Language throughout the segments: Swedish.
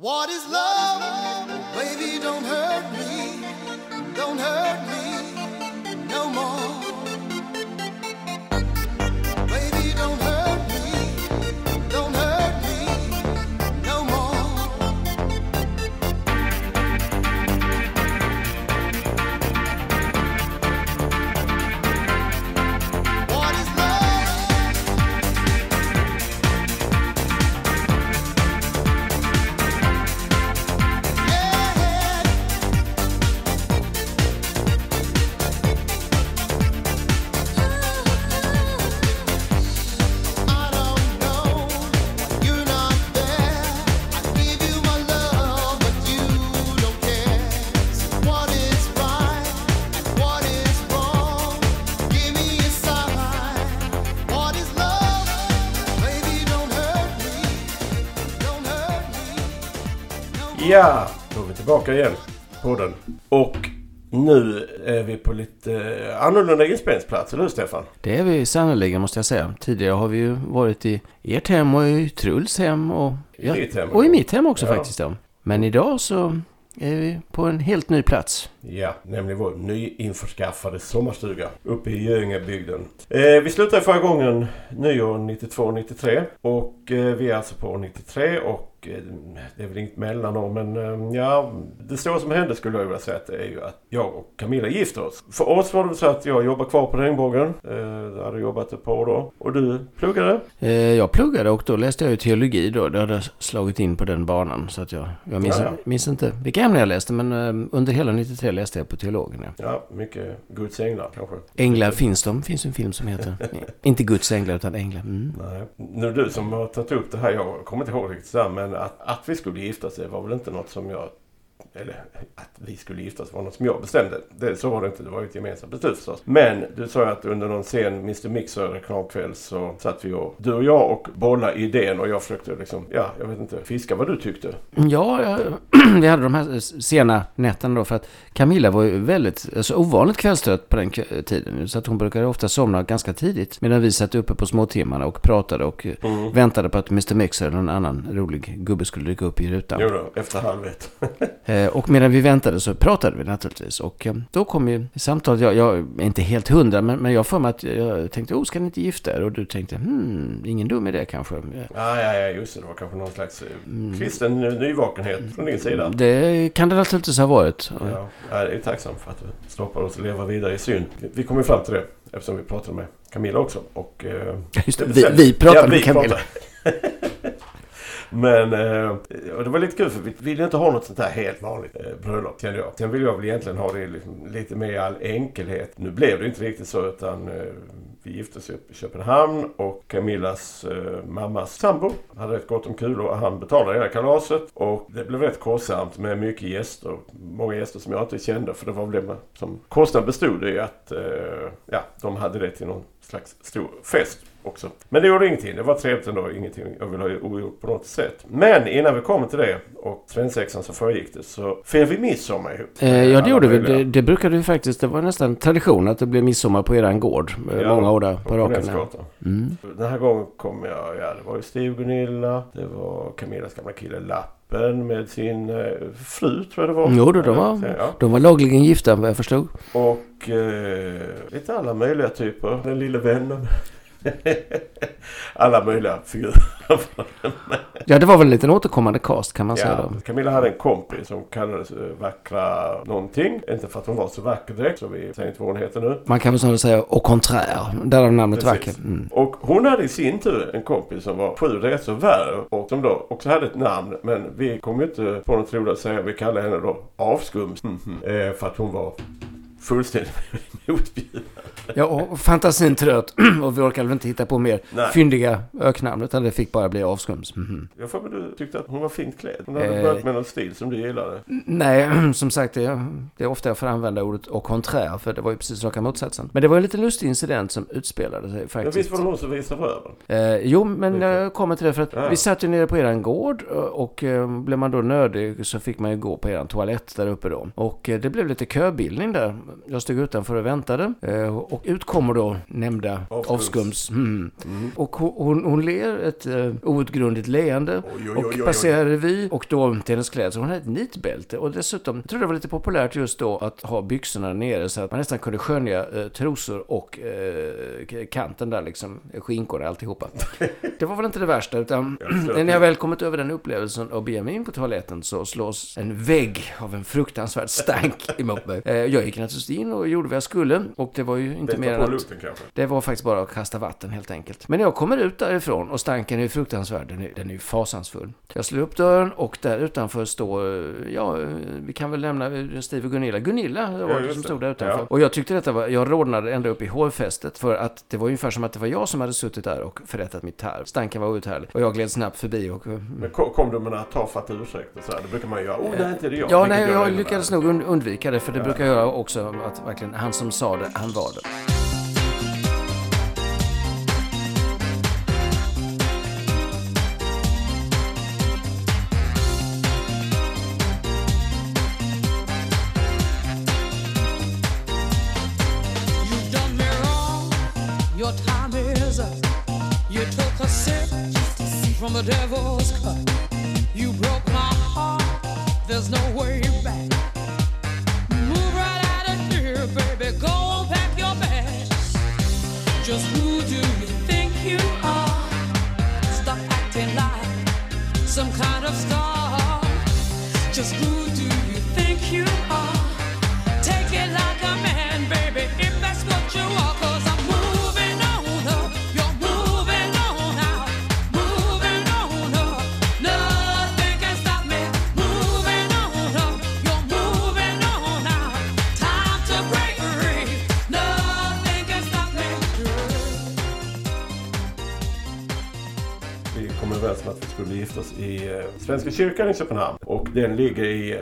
What is love? Baby, don't hurt me. Don't hurt tillbaka igen på den. Och nu är vi på lite annorlunda inspelningsplats, eller hur Stefan? Det är vi sannerligen måste jag säga. Tidigare har vi ju varit i ert hem och i Truls hem och... I ditt hem. Och i mitt hem också Ja. faktiskt ja. Men idag så är vi på en helt ny plats. Ja, nämligen vår nyinförskaffade sommarstuga uppe i Göingebygden. Eh, vi slutade förra gången nyår 92-93 och eh, vi är alltså på 93 och eh, det är väl inget mellanår men eh, ja, det stora som hände skulle jag vilja säga att det är ju att jag och Camilla gifter oss. För oss var det så att jag jobbar kvar på Regnbågen. Eh, jag hade jobbat ett par år då. Och du pluggade? Eh, Jag pluggade och då läste jag ju teologi då. Det hade slagit in på den banan. Så att jag, jag minns, Ja, ja. minns inte vilka ämnen jag läste. Men under hela 93 läste jag på teologen. Ja. Ja, mycket Guds änglar kanske. Änglar finns de. finns en film som heter... inte Guds änglar utan änglar. Mm. Nej. Nu är du som har tagit upp det här. Jag kommer inte ihåg riktigt så här, men att, att vi skulle gifta oss var väl inte något som jag... Eller att vi skulle gifta oss var något som jag bestämde. Det, så var det inte. Det var ju ett gemensamt beslut förstås. Men du sa ju att under någon sen Mr Mixer reklamkväll så satt vi och... Du och jag och bollade idén och jag försökte liksom... Ja, jag vet inte. Fiska vad du tyckte. Ja, jag, vi hade de här sena nätterna då för att Camilla var ju väldigt alltså, ovanligt kvällstrött på den tiden. Så att hon brukade ofta somna ganska tidigt. Medan vi satt uppe på småtimmarna och pratade och eh, Mm. väntade på att Mr Mixer eller någon annan rolig gubbe skulle dyka upp i rutan. Jo då, efter halv ett. Eh, och medan vi väntade så pratade vi naturligtvis. Och eh, då kom ju samtalet, jag, jag är inte helt hundra, men, men jag får mig att jag tänkte, oh, ska ni inte gifta er? Och du tänkte, hmm, ingen dum idé kanske. Ja, ja, ja, just det. Det var kanske någon slags eh, kristen nyvakenhet från din sida. Det kan det naturligtvis ha varit. Ja, jag är tacksam för att du stoppar oss att leva vidare i synd. Vi kom ju fram till det eftersom vi pratade med Camilla också. Och, Just det, vi, vi pratade Ja, vi med Camilla. pratade. Men eh, och det var lite kul för vi ville inte ha något sånt här helt vanligt eh, bröllop kände jag. Sen ville jag väl egentligen ha det liksom, lite mer i all enkelhet. Nu blev det inte riktigt så utan eh, vi gifte oss upp i Köpenhamn och Camillas eh, mammas sambo hade rätt gott om kul och han betalade hela kalaset. Och det blev rätt kostsamt med mycket gäster. Många gäster som jag inte kände för det var väl det som kostnaden bestod i att eh, ja, de hade det till någon slags stor fest också. Men det gjorde ingenting. Det var trevligt ändå. Ingenting jag vill ha ogjort på något sätt. Men innan vi kommer till det och svensexan som föregick det så firade vi midsommar ihop. Eh, ja, det gjorde vi. Det, det brukade vi faktiskt. Det var nästan tradition att det blev midsommar på eran gård. eh, Ja, många år där på raken. Mm. Den här gången kom jag, ja det var ju Steve Gunilla, det var Camillas gamla kille Lappen med sin eh, fru tror jag det var. Jo, de var, Ja. de var lagligen gifta vad jag förstod. Och eh, lite alla möjliga typer. Den lille vännen. alla möjliga figurer. Ja, det var väl en liten återkommande cast kan man säga Ja, då. Camilla hade en kompis som kallades eh, Vackra någonting. Inte för att hon var så vacker direkt, så vi säger inte vad hon heter nu. Man kan väl snarare säga au contraire. Därav namnet Precis. vacker. Mm. Och hon hade i sin tur en kompis som var sju resor värre och som då också hade ett namn. Men vi kom ju inte på något roligt att säga. Vi kallade henne då Avskums. Eh, för att hon var fullständigt motbjudande. Ja, och fantasin tröt och vi orkade väl inte hitta på mer Nej. fyndiga öknamn utan det fick bara bli avskums. Mhm. Jag får du tyckte att hon var fint klädd. Hon hade Eh. börjat med någon stil som du gillade. Nej, som sagt, det är, ofta jag får använda ordet au contraire för det var ju precis raka motsatsen. Men det var en lite lustig incident som utspelade sig faktiskt. visst var det hon som visade röven? Eh, jo, men jag kommer till det för att Ja. vi satt ju nere på eran gård och, och eh, blev man då nödig så fick man ju gå på eran toalett där uppe då. Och eh, det blev lite köbildning där jag stod utanför och väntade. Eh, och ut kommer då nämnda Avskums. avskums. Mm. Och hon, hon, ler ett uh, outgrundligt leende. Oj, oj, och oj, oj, passerar revy. Och då till hennes kläder. Så hon hade ett nitbälte. Och dessutom, jag tror det var lite populärt just då att ha byxorna nere. Så att man nästan kunde skönja eh, trosor och eh, k- kanten där liksom. Skinkorna alltihopa. Det var väl inte det värsta. Utan när jag väl kommit över den upplevelsen och beger mig in på toaletten så slås en vägg av en fruktansvärd stank emot mig. Eh, Jag gick naturligtvis in och gjorde vad jag skulle. Och det var ju inte mer Vänta än att... Det var faktiskt bara att kasta vatten helt enkelt. Men jag kommer ut därifrån och stanken är ju fruktansvärd, den är, den är ju fasansfull. Jag slår upp dörren och där utanför står, ja, vi kan väl nämna Steve och Gunilla. Gunilla var Ja, det som det. stod där utanför. Ja. Och jag tyckte detta var, jag rodnade ända upp i hårfästet för att det var ungefär som att det var jag som hade suttit där och förrättat mitt tarv. Stanken var outhärdlig. Och jag gled snabbt förbi och... Men kom, du med några tafatta ursäkter så här? Det brukar man ju göra. Oh, det är inte det jag. Ja, nej, jag lyckades nog und- undvika det, för det brukar jag göra också, att verkligen han som sa det, han var det. You've done me wrong. Your time is up. You took a sip from the devil's cup. You broke my heart. There's no way back. Just who do you think you are? Stop acting like some kind of star. Just who skulle oss i eh, Svenska kyrkan i Köpenhamn. Och den ligger i, eh,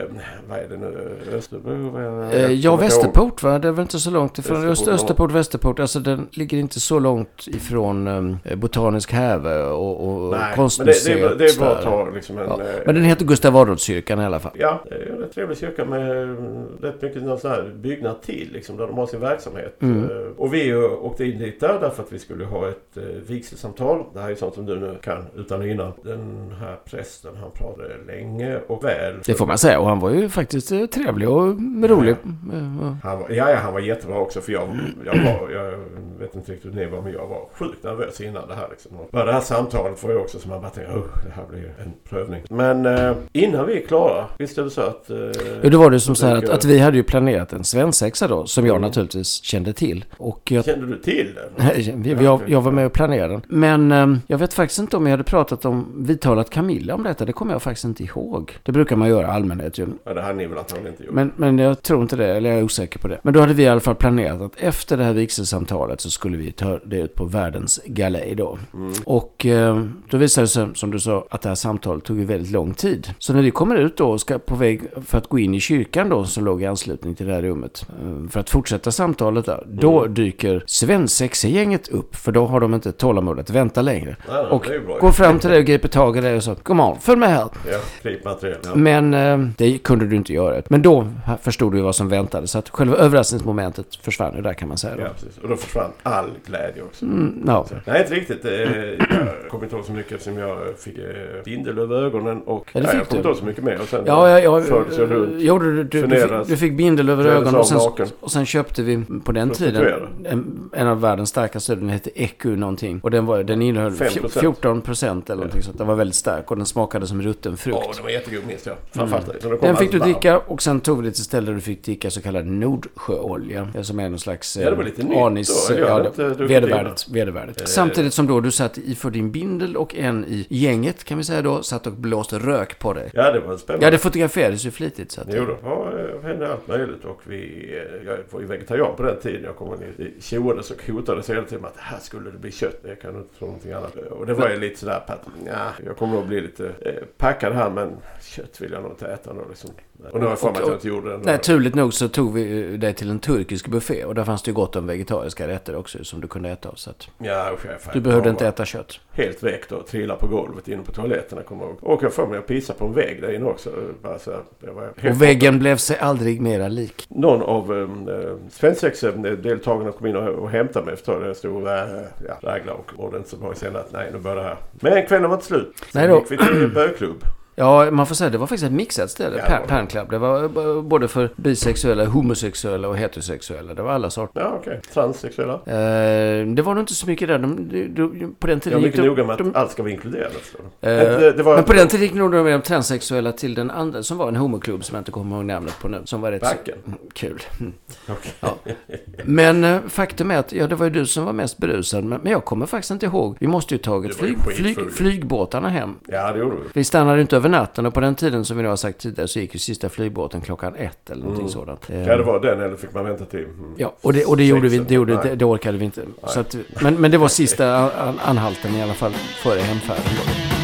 vad är det nu, Österbro? Eh, Jag ja. Västerport va? Det är väl inte så långt ifrån Västerport. Österport, Västerport. Alltså den ligger inte så långt ifrån Botanisk häve och, och Nej, men det, konstmuseet. det, är, bra- det är bra att ta liksom en... Ja. Men den heter Gustav Adolfskyrkan i alla fall. Ja, det är en rätt trevlig kyrka med rätt mycket sån här byggnad till liksom, där de har sin verksamhet. Mm. Och vi åkte in dit där därför att vi skulle ha ett vigselsamtal. Det här är sånt som du nu kan utan och innan. Den här prästen han pratade länge och väl. Det får man säga. Och han var ju faktiskt eh, trevlig och rolig. Han var, ja, ja, han var jättebra också för jag, jag var, jag vet inte riktigt hur ni var, men jag var sjukt nervös innan det här liksom. Och bara det här samtalet var ju också som man bara tänkte, oh, det här blir en prövning. Men eh, innan vi är klara, visst är det så att... Eh, Jo, då var det som så här att, att vi hade ju planerat en svensexa då, som jag Mm. naturligtvis kände till. Och jag Kände du till den? Vi- Jag, jag var med och planerade den. Men eh, jag vet faktiskt inte om jag hade pratat om, vidtalat Camilla om detta. Det kommer jag faktiskt inte ihåg. Det brukar man göra i allmänhet ju. Ja, det hade ni väl antagligen inte gjort. Men, men jag tror inte det, eller jag är osäker på det. Men då hade vi i alla fall planerat att efter det här vigselsamtalet så skulle vi ta det ut på världens galej då. Mm. Och eh, då visade det sig, som du sa, att det här samtalet tog ju väldigt lång tid. Så när vi kommer ut då och ska på väg för att gå in i kyrkan då, som låg i anslutning till det här rummet, eh, för att fortsätta samtalet där, då Mm. dyker svensexegänget upp, för då har de inte tålamod att vänta längre. Nej, nej, Och går fram till dig och griper tag i dig och så, kom on, följ med här. Ja. Ja. Men eh, det kunde du inte göra. Men då förstod du vad som väntade. Så att själva överraskningsmomentet försvann ju där kan man säga. Då. Ja, precis. Och då försvann all glädje också. Mm, ja. Så, Nej, inte riktigt. Eh, Jag kommer inte ihåg så mycket eftersom jag fick eh, bindel över ögonen och Ja, det nej, fick jag kommer inte ihåg så mycket mer. Och sen Ja, ja, ja. fördes jag runt. Jo, du, du, du, fick, du fick bindel över ögonen och sen, och sen köpte vi på den tiden en, en av världens starkaste den hette EQ någonting. Och den, var, den innehöll 5%. 14 procent eller någonting sånt. Den var väldigt stark och den smakade som rutten frukt. Ja, den var jättegod minns jag. Framförallt det. Så det kom Den fick du dricka och sen tog vi det till ställe där du fick dricka så kallad Nordsjöolja. Det Som är någon slags Ja, det var lite nytt anis. då. Jag Ja, det- vedervärdigt. vedervärdigt. Eh. Samtidigt som då du satt i för din bindel och en i gänget kan vi säga då satt och blåste rök på dig. Ja, det var spännande. Ja, det fotograferades ju flitigt. Så att, Jo, då var, eh, hände allt möjligt och vi, eh, jag var ju vegetarian på den tiden. Jag kom in i tjoades och hotades hela tiden med att här skulle det bli kött. Jag kan inte tro någonting annat. Och det var ju lite sådär att ja, jag kommer nog bli lite eh, packad här men kött vill jag nog inte äta då liksom. Och nu har jag för mig att jag inte gjorde det. Nej, turligt nog så tog vi dig till en turkisk buffé och där fanns det ju gott om vegetariska rätter också som du kunde äta av. Så att Ja, chef. du behövde inte äta kött. Helt väck då. Trilla på golvet inne på toaletterna kommer jag ihåg. Och jag får mig att pissa på en vägg där inne också. Bara så här, Och väggen blev sig aldrig mera lik. Någon av äh, svensexdeltagarna kom in och, och hämtade mig efter det. Jag stod och äh, ja, och mådde inte så bra. Kände att nej, nu börjar det här. Men kvällen var inte slut. Sen Nej då. gick vi till en bögklubb. Ja, man får säga det var faktiskt ett mixat ställe. Ja. Pan Club. Det var b- både för bisexuella, homosexuella och heterosexuella. Det var alla sorter. Ja, okej. Transsexuella. Eh, det var nog inte så mycket där. De, de, de, på den Jag tiden är gick mycket noga med att allt ska vara inkluderat. Så. eh, det, det var Men på den tiden gick nog de, de transsexuella till den andra som var en homoklubb som jag inte kommer ihåg namnet på nu. Som var rätt Backen. Mm, Kul. Mm. Okej. Ja. Men eh, faktum är att ja, det var ju du som var mest berusad. Men, men jag kommer faktiskt inte ihåg. Vi måste ju tagit flyg, flyg, skitfull. flygbåtarna hem. Ja, det gjorde vi. Vi stannade inte över natten och på den tiden som vi nu har sagt tidigare så gick ju sista flygbåten klockan ett eller någonting sådant. Eh, Ja, det var den eller fick man vänta till? Mm. Ja, och det, och det gjorde vi Sexen. det, gjorde, det, det orkade vi inte. Så att, men, men det var sista an, an, anhalten i alla fall före hemfärden.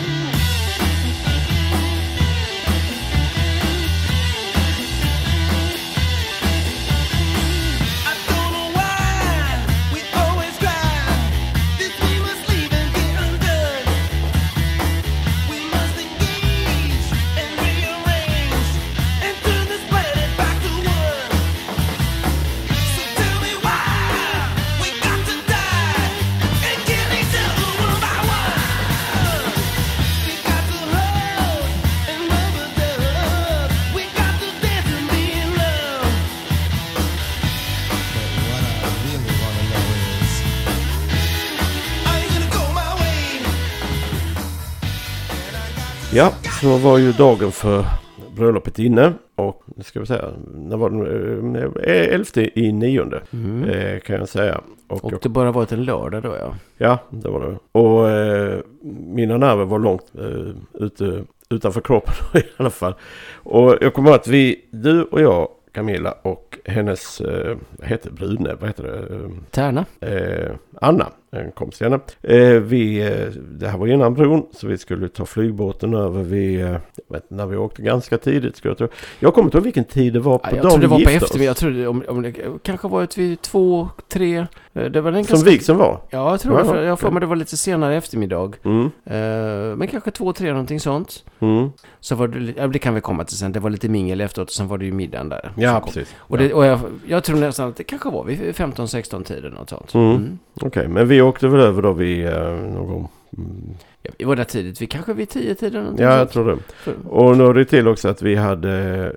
Så var ju dagen för bröllopet inne. Och nu ska vi säga, när var det? Eh, Elfte i nionde eh, kan jag säga. Och, Och jag, det bara varit en lördag då ja. ja, det var det. Och eh, mina nerver var långt eh, ute, utanför kroppen i alla fall. Och jag kommer ihåg att vi, du och jag, Camilla och hennes, eh, vad heter brudne, vad heter det? Eh, Tärna. eh, Anna, en kompis till henne. Eh, vi, eh, det här var innan bron så vi skulle ta flygbåten över. Vi, eh, jag vet när vi åkte ganska tidigt skulle jag tro. Jag kommer inte ihåg vilken tid det var på Ja, jag dagen det var vi på eftermiddag. Jag tror det, om, om det kanske varit vid två, tre. eh, Det var den Som vigseln var. Ja, jag tror Ja, det. Jag okej. mig det var lite senare eftermiddag. Mm, Eh, men kanske två, tre någonting sånt. mm. Så var det, ja, det kan vi komma till sen. Det var lite mingel efteråt och sen var det ju middagen där. Ja, kom. precis. Och, det, och jag, jag tror nästan att det kanske var vid 15-16 tiden något sånt. Mm. Mm. Okej, men vi åkte väl över då vid eh, någon mm, vi var där tidigt. Vi kanske vid 10 tiden Ja, jag tror det. Och nu det till också att vi hade,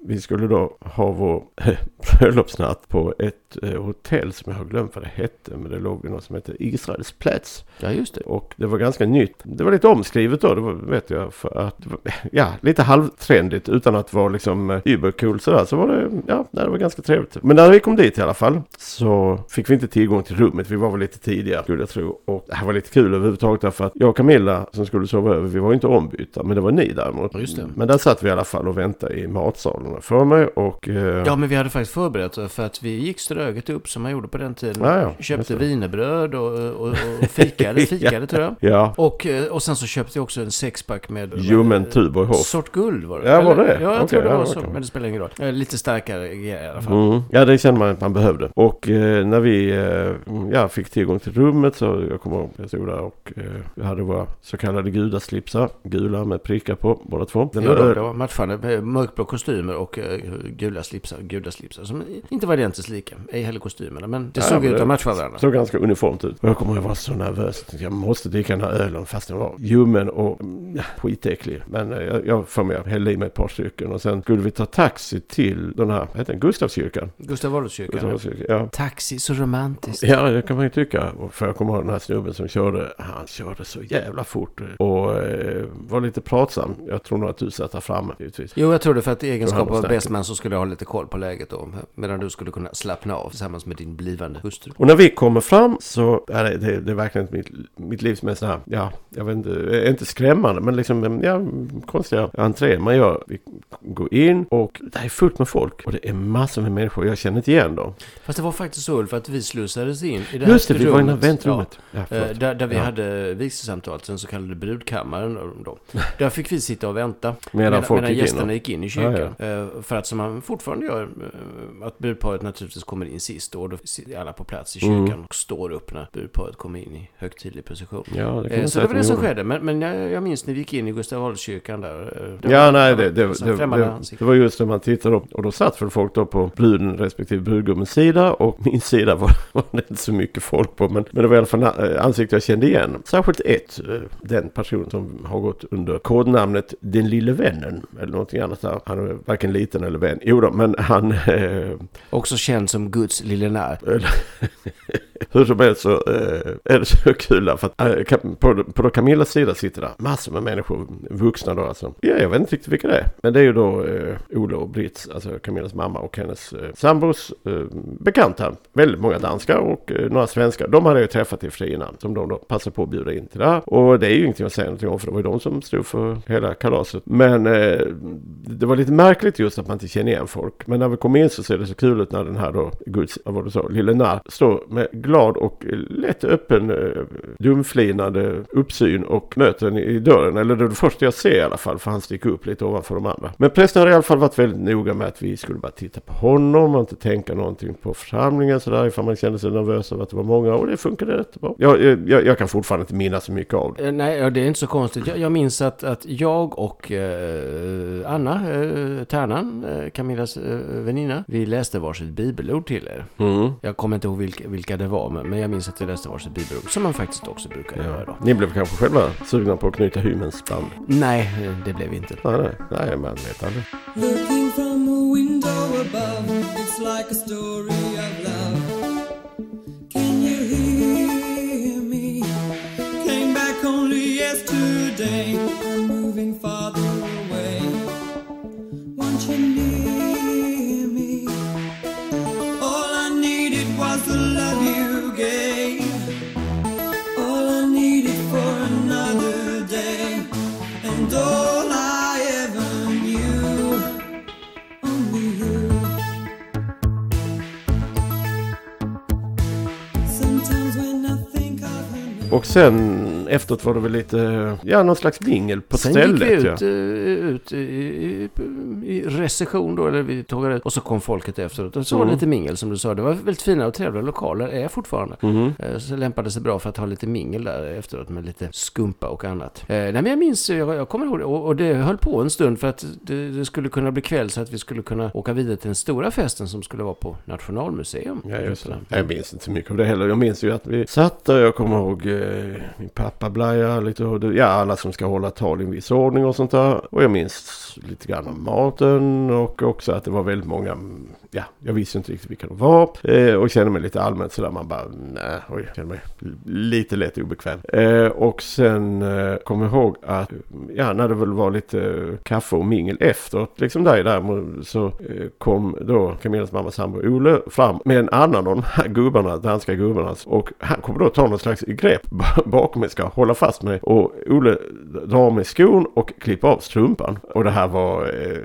vi skulle då ha vår bröllopsnatt på ett eh, hotell som jag har glömt vad det hette. Men det låg något som hette Israels plats. Ja, just det. Och det var ganska nytt. Det var lite omskrivet då, det var, vet jag. För att, ja, lite halvtrendigt utan att vara liksom eh, übercool sådär. Så var det, ja, det var ganska trevligt. Men när vi kom dit i alla fall så fick vi inte tillgång till rummet. Vi var väl lite tidiga skulle jag tro. Och det här var lite kul överhuvudtaget därför att jag och Camilla som skulle sova över, vi var inte ombytta. Men det var ni däremot. Ja, just det. Men där satt vi i alla fall och väntade i matsalarna för mig. Och, eh, Ja, men vi hade faktiskt förberett för att vi gick ströget upp som man gjorde på den tiden. Ja, ja, Köpte det. wienerbröd och, och, och fikade, fikade tror jag. ja, Och, eh, och sen så köpte jag också en sexpack med... ljummen Tuborg Hoff. Sort guld var det. Ja, var det? Eller? Ja, jag Okej, tror det ja, var det så. Men det spelar ingen roll. Eh, Lite starkare i alla fall. Mm. Ja, det kände man att man behövde. Och eh, när vi eh, ja, fick tillgång till rummet så jag kommer ihåg, jag stod där och eh, hade våra så kallade gudaslipsar. Gula med prickar på båda två. Den Jo, då, det var matchande. eh, Mörkblå kostymer och eh, gula slipsar. Gudaslipsar. Som inte var identiskt lika. Ej heller kostymerna. Men det Ja, såg men ut det att matcha varandra. såg ganska uniformt ut. Och jag kommer att jag var så nervös. Jag måste dricka den här ölen fast den var ljummen och mm, ja, skitäcklig. Men eh, jag, jag får mig hällde i mig ett par stycken. Och sen skulle vi ta taxi till den här, vad heter den, Gustavskyrkan. Gustav Adolfskyrkan. Ja. Taxi, så romantiskt. Ja, det kan man ju tycka. För jag kommer ihåg den här snubben som körde. Han körde så jävla fort. Och eh, var lite pratsam. Jag tror nog att du satt där framme givetvis. Jo, jag tror det för att i egenskap av bestman så skulle jag ha lite koll på läget då. Medan du skulle kunna slappna av tillsammans med din blivande hustru. Och när vi kommer fram så är det, det, det är verkligen mitt, mitt livs mest här, ja, jag vet inte, eh, inte skrämmande men liksom, ja, konstiga entré man gör. Vi går in och det är fullt med folk och det är massor med människor jag känner inte igen dem. Fast det var faktiskt så Ulf att vi slussades in i det här Just det, vi var i väntrummet. Ja, Ja, eh, där, där vi Ja. hade vigselsamtal. Till den så kallade brudkammaren. Då. Där fick vi sitta och vänta Medan medan gick in gästerna då? gick in i kyrkan. Eh, För att som man fortfarande gör, eh, att brudparet naturligtvis kommer in sist. Och då sitter alla på plats i kyrkan Mm. och står upp när brudparet kommer in i högtidlig position. Ja, det Eh, Så det var det som gjorde. skedde. Men, men jag, jag minns när vi gick in i Gustav Adolfskyrkan där. det Ja, var- nej, det, det, det, främmande det, var just när man tittade upp och då satt väl folk då på bruden respektive brudgummens sida och min sida var, var det inte så mycket folk på men, men det var i alla fall ansikte jag kände igen. Särskilt ett, eh, den person som har gått under kodnamnet Den lille vännen eller någonting annat där. Han är varken liten eller vän. Jo då, men han... Eh, Också känd som Guds lille när. hur som helst så eh, är det så kul för att eh, på, på då Camillas sida sitter där massor med människor, vuxna då alltså. Ja, jag vet inte riktigt vilka det är. Men det är ju då eh, Ola och Brits, alltså Camillas mamma och hennes eh, sambos eh, bekanta. Väldigt många danskar och eh, några svenskar. De hade jag ju träffat i och för sig innan. Som de då passade på att bjuda in till det här. Och det är ju ingenting att säga någonting om för det var ju de som stod för hela kalaset. Men eh, det var lite märkligt just att man inte känner igen folk. Men när vi kom in så ser det så kul ut när den här då, Guds, vad var det så, lille narr står med glad och lätt öppen, eh, dumflinande uppsyn och möter den i dörren. Eller det är det första jag ser i alla fall, för han sticker upp lite ovanför de andra. Men prästen har i alla fall varit väldigt noga med att vi skulle bara titta på honom och inte tänka någonting på församlingen sådär ifall man kände sig nervös över att det var många. Och det funkade rätt bra. Jag, jag, jag kan fortfarande inte minnas så mycket av det. Eh, Nej, det är inte så konstigt. Jag, jag minns att, att jag och eh, Anna eh, Tärnan, eh, Camillas eh, väninna, vi läste varsitt bibelord till er. Mm. Jag kommer inte ihåg vilka, vilka det var, men, men jag minns att vi läste varsitt bibelord, som man faktiskt också brukar göra då. Ni blev kanske själva sugna på att knyta hymens band? Nej, det blev vi inte. Nej, nej, nej, man vet aldrig. Looking from a window above, it's like a story of love. Can you hear me? Came back only yesterday. I'm moving farther Och sen efteråt var det väl lite, ja någon slags mingel på Sen stället. gick vi ja. ut, eh, ut i, recession då, eller vi tog det, och så kom folket efteråt. Och så var det Mm. lite mingel som du sa. Det var väldigt fina och trevliga lokaler, är fortfarande. Eh, Så lämpade sig bra för att ha lite mingel där efteråt med lite skumpa och annat. Eh, nej men jag minns, jag, jag kommer ihåg det, och, och det höll på en stund för att det, det skulle kunna bli kväll så att vi skulle kunna åka vidare till den stora festen som skulle vara på Nationalmuseum. Ja, just det. Jag minns inte så mycket av det heller. Jag minns ju att vi satt där. Jag kommer ihåg eh, min pappa blajade lite. Ja, alla som ska hålla tal i en viss ordning och sånt där. Och jag minns lite grann om teatern och också att det var väldigt många. Ja, jag visste inte riktigt vilka de var. Eh, och kände mig lite allmänt sådär. Man bara, nej, oj, kände mig lite lätt obekväm. Eh, och sen eh, kom jag ihåg att, ja, när det väl var lite eh, kaffe och mingel efteråt, liksom där, där så eh, kom då Camillas mamma sambo Ole fram med en annan av de här gubbarna, danska gubbarna. Och han kommer då ta någon slags grepp bakom mig, ska hålla fast mig. Och Ole drar mig skon och klipper av strumpan. Och det här var, eh,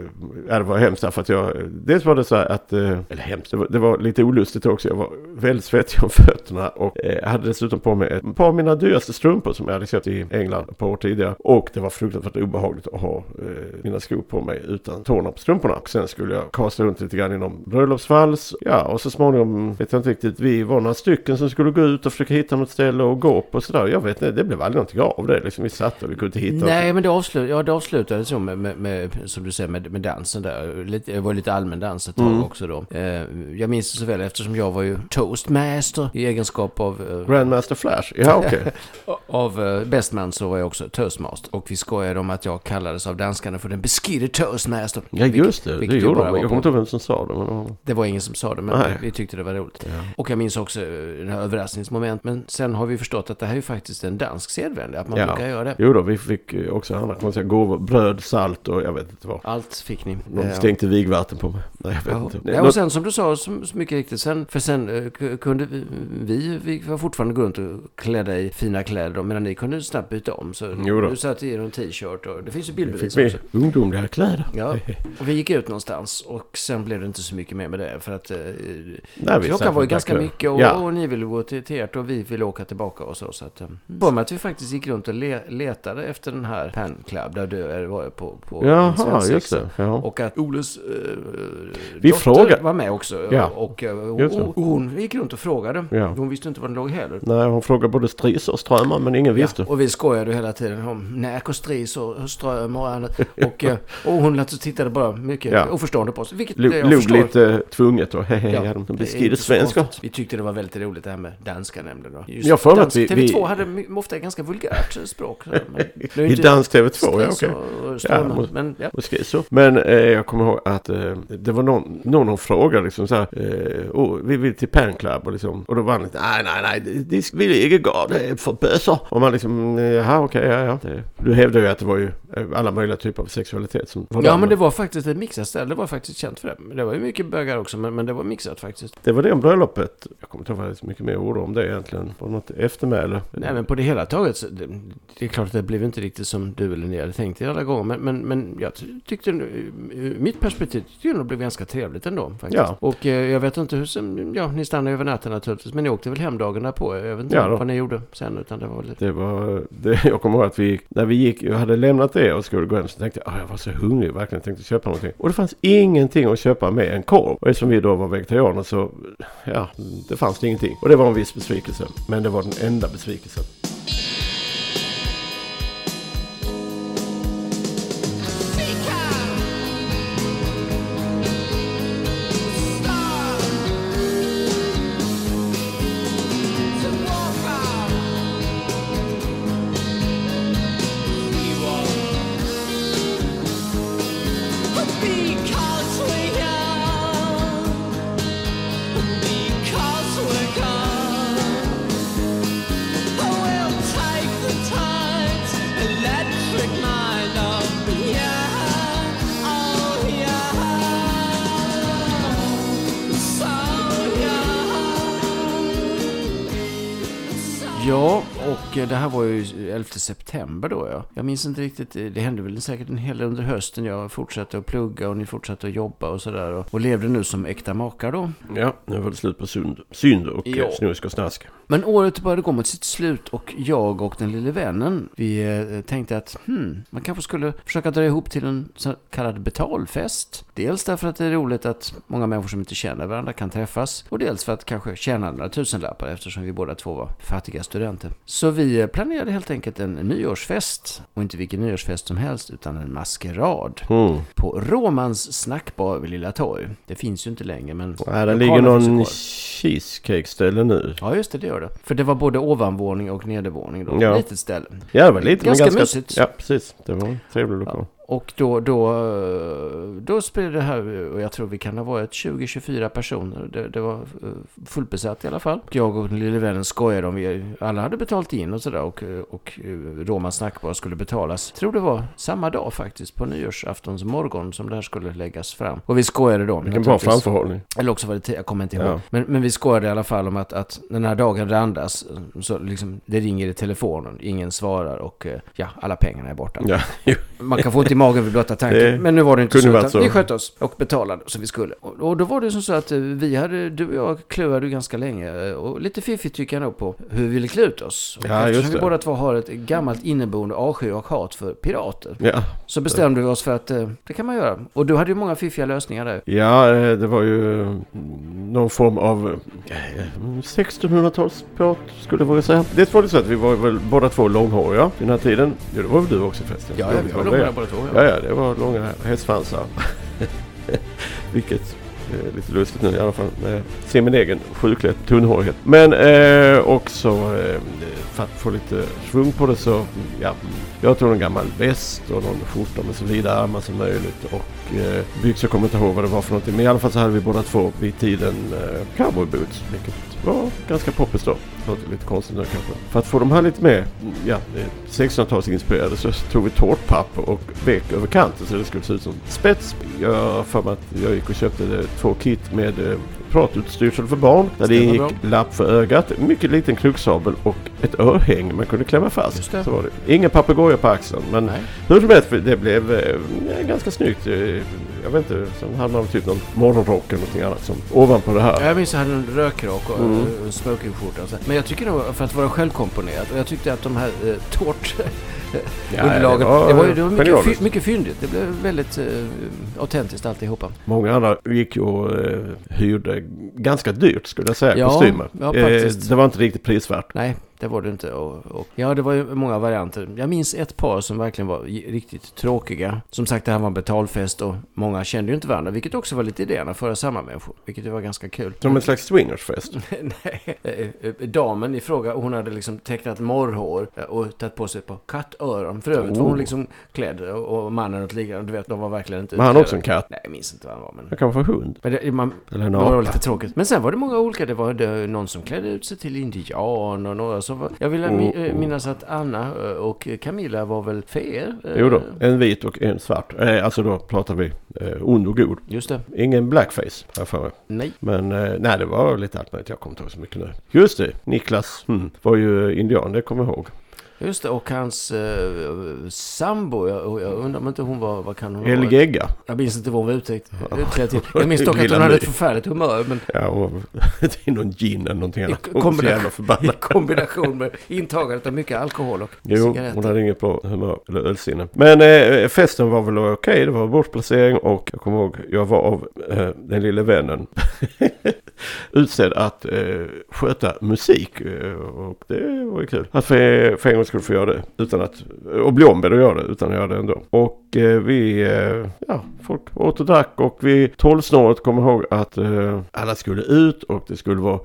ja, det var hemskt därför att jag, eh, dels var det så här att, eh, eller hemskt, det var, det var lite olustigt också. Jag var väldigt svettig om fötterna och eh, hade dessutom på mig ett par av mina dyraste strumpor som jag hade köpt i England ett par år tidigare. Och det var fruktansvärt obehagligt att ha eh, mina skor på mig utan tårna på strumporna. Och sen skulle jag kasta runt lite grann inom bröllopsvals. Ja, och så småningom vet jag inte riktigt. Vi var några stycken som skulle gå ut och försöka hitta något ställe och gå på och sådär. Jag vet inte, det blev aldrig någonting av det. Liksom, vi satt och vi kunde inte hitta Nej, men det, avslut, ja, det avslutades så med, med, med, som du säger, med, med dansen där. Lite, det var lite allmän dans ett tag Mm. också då. Eh, jag minns det så väl eftersom jag var ju toastmaster i egenskap av, eh, Grandmaster Flash. Ja, okej. av eh, bestman så var jag också toastmaster. Och vi skojade om att jag kallades av danskarna för den beskidde toastmaster. Ja, just det. Det vilket gjorde bara de. Jag kommer inte ihåg vem som sa det. Men... Det var ingen som sa det, men Nej. vi tyckte det var roligt. Och jag minns också den här överraskningsmoment. Men sen har vi förstått att det här är ju faktiskt en dansk sedvänja, att man Ja. brukar göra det. Jo då, vi fick också andra konstiga gåvor. Bröd, salt och jag vet inte vad. Allt fick ni. De stänkte vigvatten på mig. Nej, jag vet Ja. inte. Ja, och sen som du sa, så, så mycket riktigt, sen, för sen eh, ku- kunde vi, vi, vi var fortfarande gå runt och klädda i fina kläder medan ni kunde snabbt byta om. Så Jo då. du satt i en t-shirt och det finns ju Fick bildbevis vi också. ungdomliga kläder. Ja, och vi gick ut någonstans och sen blev det inte så mycket mer med det för att eh, Nej, klockan var ju ganska mycket och, Ja. och ni ville gå till, ert och vi ville åka tillbaka och så. så att, eh, mig att vi faktiskt gick runt och le, letade efter den här Pen Club där du var på, på Jaha, just det. Ja. Och att Oles eh, Vi dotter var med också. Ja, Och, eh, och, och hon gick runt och frågade. Ja. Hon visste inte var den låg heller. Nej, hon frågade både Stris och Strömmar men ingen visste. Ja, och vi skojade hela tiden om Näk och Stris och Ström och annat. Och, eh, och hon alltså tittade bara mycket Ja. oförstående på oss. Vilket Lo- jag Log förstår. lite tvunget och hehe, Ja, de beskriver svenska. Vi tyckte det var väldigt roligt det här med danska nämligen. Då. Just Jag att dansk- vi- TV2 vi- hade ofta ganska vulgärt språk. Men I dansk TV2, ja okej. och- och strömmar. Ja, men, ja. Så. Men eh, jag kommer ihåg att eh, det var någon, någon frågade liksom så här. Eh, oh, vi vill till Pen Club och liksom. Och då var han lite, nej nej nej, det, vill jag inte gå, det är för bösar. Och man liksom, eh, jaha okej, ja ja. Det, du hävdar ju att det var ju eh, alla möjliga typer av sexualitet som var ja, där. men det var faktiskt ett mixat ställe. Det var faktiskt känt för det. Det var ju mycket bögar också, men, men det var mixat faktiskt. det var det om bröllopet. Jag kommer inte ihåg så mycket mer ord om det egentligen. Var det något eftermäle? Nej, men på det hela taget, så det, det är klart att det blev inte riktigt som du eller ni hade tänkt er alla gånger. Men, men, men jag ty- tyckte, ur mitt perspektiv, tyckte jag det blev ganska trevligt ändå. Faktiskt. Ja. Och eh, jag vet inte hur, som- ja, ni stannade över natten naturligtvis. Men ni åkte väl hem dagen därpå. Jag vet inte Ja vad ni gjorde sen, utan det var väl lite... Det var, det, jag kommer ihåg att vi, när vi gick, jag hade lämnat det och skulle gå hem så tänkte jag, ah, jag var så hungrig, verkligen tänkte köpa någonting. Och det fanns ingenting att köpa med en korv. Och eftersom vi då var vegetarianer så, ja, det fanns det ingenting. Och det var en viss besvikelse. Men det var den enda besvikelsen. September då ja. Jag minns inte riktigt, eh, det hände väl säkert en hel del under hösten. Jag fortsatte att plugga och ni fortsatte att jobba och sådär. Och, och levde nu som äkta makar då. Ja, nu var det slut på synd, synd och Ja. ja. snusk och snask. Men året började gå mot sitt slut och jag och den lille vännen, vi eh, tänkte att hmm, man kanske skulle försöka dra ihop till en så kallad betalfest. Dels därför att det är roligt att många människor som inte känner varandra kan träffas. Och dels för att kanske tjäna några tusenlappar eftersom vi båda två var fattiga studenter. Så vi eh, planerade helt enkelt en nyårsfest. Och inte vilken nyårsfest som helst utan en maskerad. Mm. På Romans snackbar vid Lilla Torg. Det finns ju inte längre men... Nej, det ligger någon cheesecake-ställe nu. Ja, just det, det gör det. För det var både ovanvåning och nedervåning då. Ja. Litet ställe. Ja, det var lite Ganska men ganska... mysigt. Ja, precis. Det var en trevlig lokal. Och då, då, då spred det här, och jag tror vi kan ha varit 20-24 personer. Det, det var eh, fullbesatt i alla fall. Jag och lille vännen skojade om vi alla hade betalt in och sådär. Och, och eh, Romans snackbar skulle betalas. Tror det var samma dag faktiskt, på nyårsaftons morgon som det här skulle läggas fram. Och vi skojade då. Vilken bra framförhållning. Eller också var det, jag kommer inte ihåg. Ja. Men, men vi skojade i alla fall om att, att den här dagen randas, så liksom, det ringer i telefonen, ingen svarar och eh, ja, alla pengarna är borta. Ja, Man kan få ont i magen vid blotta tanken. Det men nu var det inte så, så. vi skötte oss och betalade som vi skulle. Och, och då var det som så att eh, vi hade, du och jag klurade ganska länge eh, och lite fiffigt tycker jag nog på hur vi ville klä ut oss. Och Ja, eftersom vi båda två har ett gammalt inneboende avsky och hat för pirater. ja. Så bestämde vi oss för att eh, det kan man göra. Och du hade ju många fiffiga lösningar där. Ja, det var ju eh, någon form av eh, 1600-talsprat skulle jag våga säga. Det var det så att vi var väl båda två långhåriga vid den här tiden. Ja, det var väl du också förresten? Ja, vi var långa båda två. Ja, ja, det var långa hästsvansar. Vilket är lite lustigt nu i alla fall. När jag ser min egen sjuklighet, tunnhårighet. Men eh, också eh, för att få lite svung på det så, ja, jag tog en gammal väst och någon skjorta med så vida armar som möjligt. Och eh, byxor kommer jag inte ihåg vad det var för någonting. Men i alla fall så hade vi båda två vid tiden eh, cowboy boots. Vilket var ganska poppis då. Låter lite konstigt nu kanske. För att få de här lite mer ja, eh, 1600-talsinspirerade så tog vi tårtpapp och vek över kanten så det skulle se ut som spets. Jag för mig att jag gick och köpte eh, två kit med eh, pratutstyrsel för barn. Där det Stämmer gick bra. lapp för ögat, mycket liten kruxabel och ett örhäng man kunde klämma fast. Så var det. Ingen papegoja på axeln men Nej. hur som helst, det blev eh, ganska snyggt. Eh, Jag vet inte, sen hade man typ någon morgonrock eller någonting annat som ovanpå det här. Jag minns att jag hade en rökrock och Mm. en smokingskjorta. och så. Men jag tycker nog för att vara självkomponerat och jag tyckte att de här eh, tårt... Ja, underlagen. det var Det var, det var mycket, fy, mycket fyndigt. Det blev väldigt eh, autentiskt alltihopa. Många andra gick och eh, hyrde ganska dyrt skulle jag säga, Ja, kostymer. ja, eh, det var inte riktigt prisvärt. Nej, det var det inte. Och, och, ja, det var ju många varianter. Jag minns ett par som verkligen var riktigt tråkiga. Som sagt, det här var en betalfest och många kände ju inte varandra. Vilket också var lite idén att föra samman människor. Vilket var ganska kul. Som en slags swingersfest. Nej, eh, eh, damen i fråga, hon hade liksom tecknat morrhår eh, och tagit på sig ett par kattöron. För övrigt var hon Oh. liksom klädd och mannen något liknande. Du vet, de var verkligen inte Var han också en katt? Nej, jag minns inte vad han var. Men... Jag kan vara hund. Men det, man, Eller en det var apa. lite tråkigt. Men sen var det många olika. Det var det, någon som klädde ut sig till indian och några som Jag vill Oh, eh, minnas att Anna eh, och Camilla var väl feer? eh, Jo då, en vit och en svart. Alltså då pratar vi ond och god. Just det. Ingen blackface, jag för mig. Nej. Men nej, det var lite allt möjligt. Jag kommer inte ihåg så mycket nu. Just det, Niklas hmm, var ju indian, det kommer jag ihåg. Just det. Och hans eh, sambo. Jag, jag undrar om inte hon var... Vad kan hon ha El? Gegga. Jag minns inte vad hon var utklädd till. Jag minns dock att hon hade ett förfärligt humör. Men Ja, och det är någon gin eller någonting i annat. Så kombination, i kombination med intagandet av mycket alkohol och Jo, cigaretter. hon hade inget bra humör eller ölsinne. Men eh, festen var väl okej. Det var bortplacering och jag kommer ihåg jag var av eh, den lille vännen utsedd att eh, sköta musik. Eh, och det var ju kul. Att för, för en gång skulle få göra det utan att, och bli ombedd att göra det utan att göra det ändå. Och eh, vi, eh, ja, folk åt och drack och vi tolvsnåret kommer ihåg att eh, alla skulle ut och det skulle vara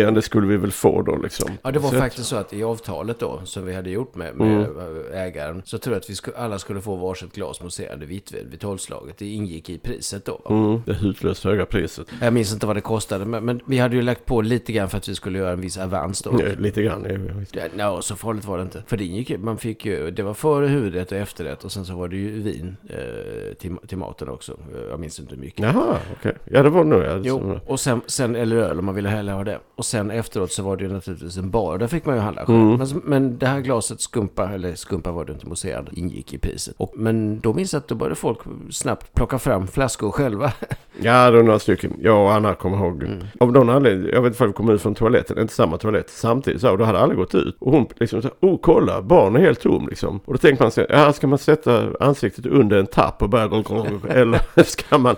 eh, det skulle vi väl få då liksom. Ja, det var Så att- faktiskt så att i avtalet då, som vi hade gjort med, med ägaren, så tror jag att vi sku, alla skulle få varsitt glas mousserande vitvin vid tolvslaget. Det ingick i priset då. Mm, det hutlöst höga priset. Jag minns inte vad det kostade, men, men vi hade ju lagt på lite grann för att vi skulle göra en viss avans då. Ja, lite grann. Ja, no, så farligt var det inte. För det ingick ju, man fick ju, det var före huvudrätt och efterrätt och sen så var det ju vin eh, till, till maten också. Eh, Jag minns inte hur mycket. Jaha, okej. Ja, det var nog. Ja. Jo, och sen, sen, eller öl om man ville hellre ha det. Och sen efteråt så var det ju naturligtvis en bar. Där fick man ju handla själv. Mm. Men, men det här glaset skumpa, eller skumpa var det inte mousserande, ingick i priset. Och, men då minns jag att då började folk snabbt plocka fram flaskor själva. Ja, det var några stycken. Jag och Anna kommer ihåg. Av någon anledning, jag vet inte om vi kom ut från toaletten, inte samma toalett samtidigt. Så, och då hade alla gått ut. Och hon liksom så oh kolla, barn är helt tom liksom. Och då tänker man sig, ja ska man sätta ansiktet under en tapp och börja Eller ska man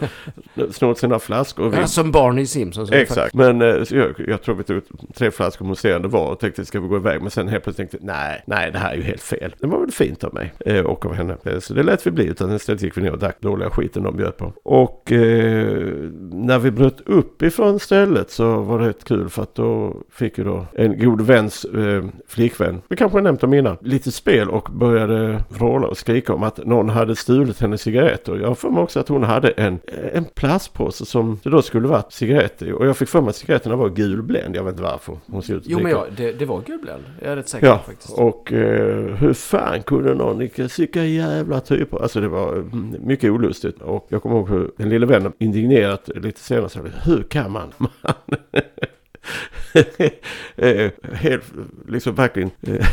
snå sina flaskor? Och Ja, som barn i Simpsons. Exakt, men eh, jag, jag tror vi tog tre flaskor mousserande var och tänkte ska vi gå iväg. Men sen helt plötsligt tänkte nej, nej det här är ju helt fel. Det var väl fint av mig eh, och av henne. Eh, så det lät vi bli utan istället gick vi ner och drack dåliga skiten de bjöd på. Och eh, när vi bröt upp ifrån stället så var det rätt kul för att då fick ju då en god väns eh, flickvän, vi kanske nämnt dem innan, lite spel och började vråla och skrika om att någon hade stulit hennes cigaretter. Jag för mig också att hon hade en, en plastpåse som det då skulle varit cigaretter i. Och jag fick för mig att cigaretterna var gulbländ. Jag vet inte varför. Hon ser ut Jo, men ja, det, det var gulbländ. Jag är rätt säker Ja, faktiskt. och eh, hur fan kunde någon, vilka jävla typer. Alltså det var mm, mycket olustigt. Och jag kommer ihåg hur den lilla vännen indignerat lite senare sa hur kan man? man helt, liksom verkligen eh,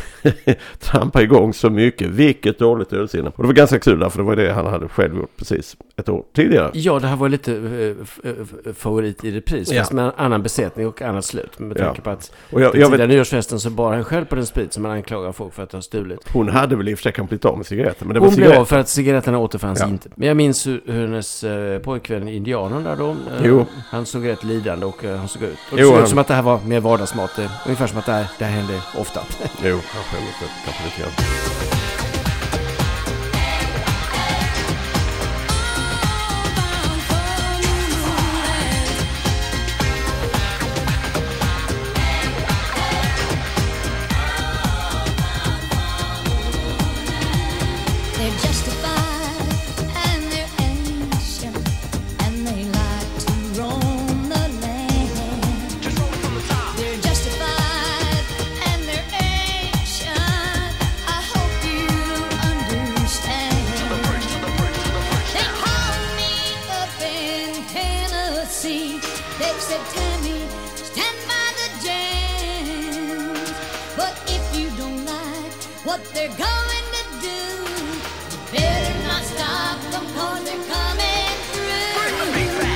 trampa igång så mycket. Vilket dåligt ölsinne. Och det var ganska kul där, för det var det han hade själv gjort precis ett år tidigare. Ja, det här var lite eh, eh, favorit i repris. Ja. Fast med en annan besättning och annat slut. Med Ja. tanke på att Och jag, jag vet, nyårsfesten så bar han själv på den sprit som man anklagar folk för att ha stulit. hon hade väl i och för sig kanske blivit av med cigaretter. Men det var Hon blev cigaretter. av för att cigaretterna återfanns Ja. inte. Men jag minns hur, hur hennes eh, pojkvän indianen där då. eh, Jo. Han såg rätt lidande och eh, han såg ut. Och Jo, såg han- ut som att det här var mer vardagsmat. Ungefär som att det här, det här hände ofta. Jo, kanske lite, kanske lite grann. See. They said, Tammy, stand by the jams. But if you don't like what they're going to do, you better not stop them 'cause they're coming through.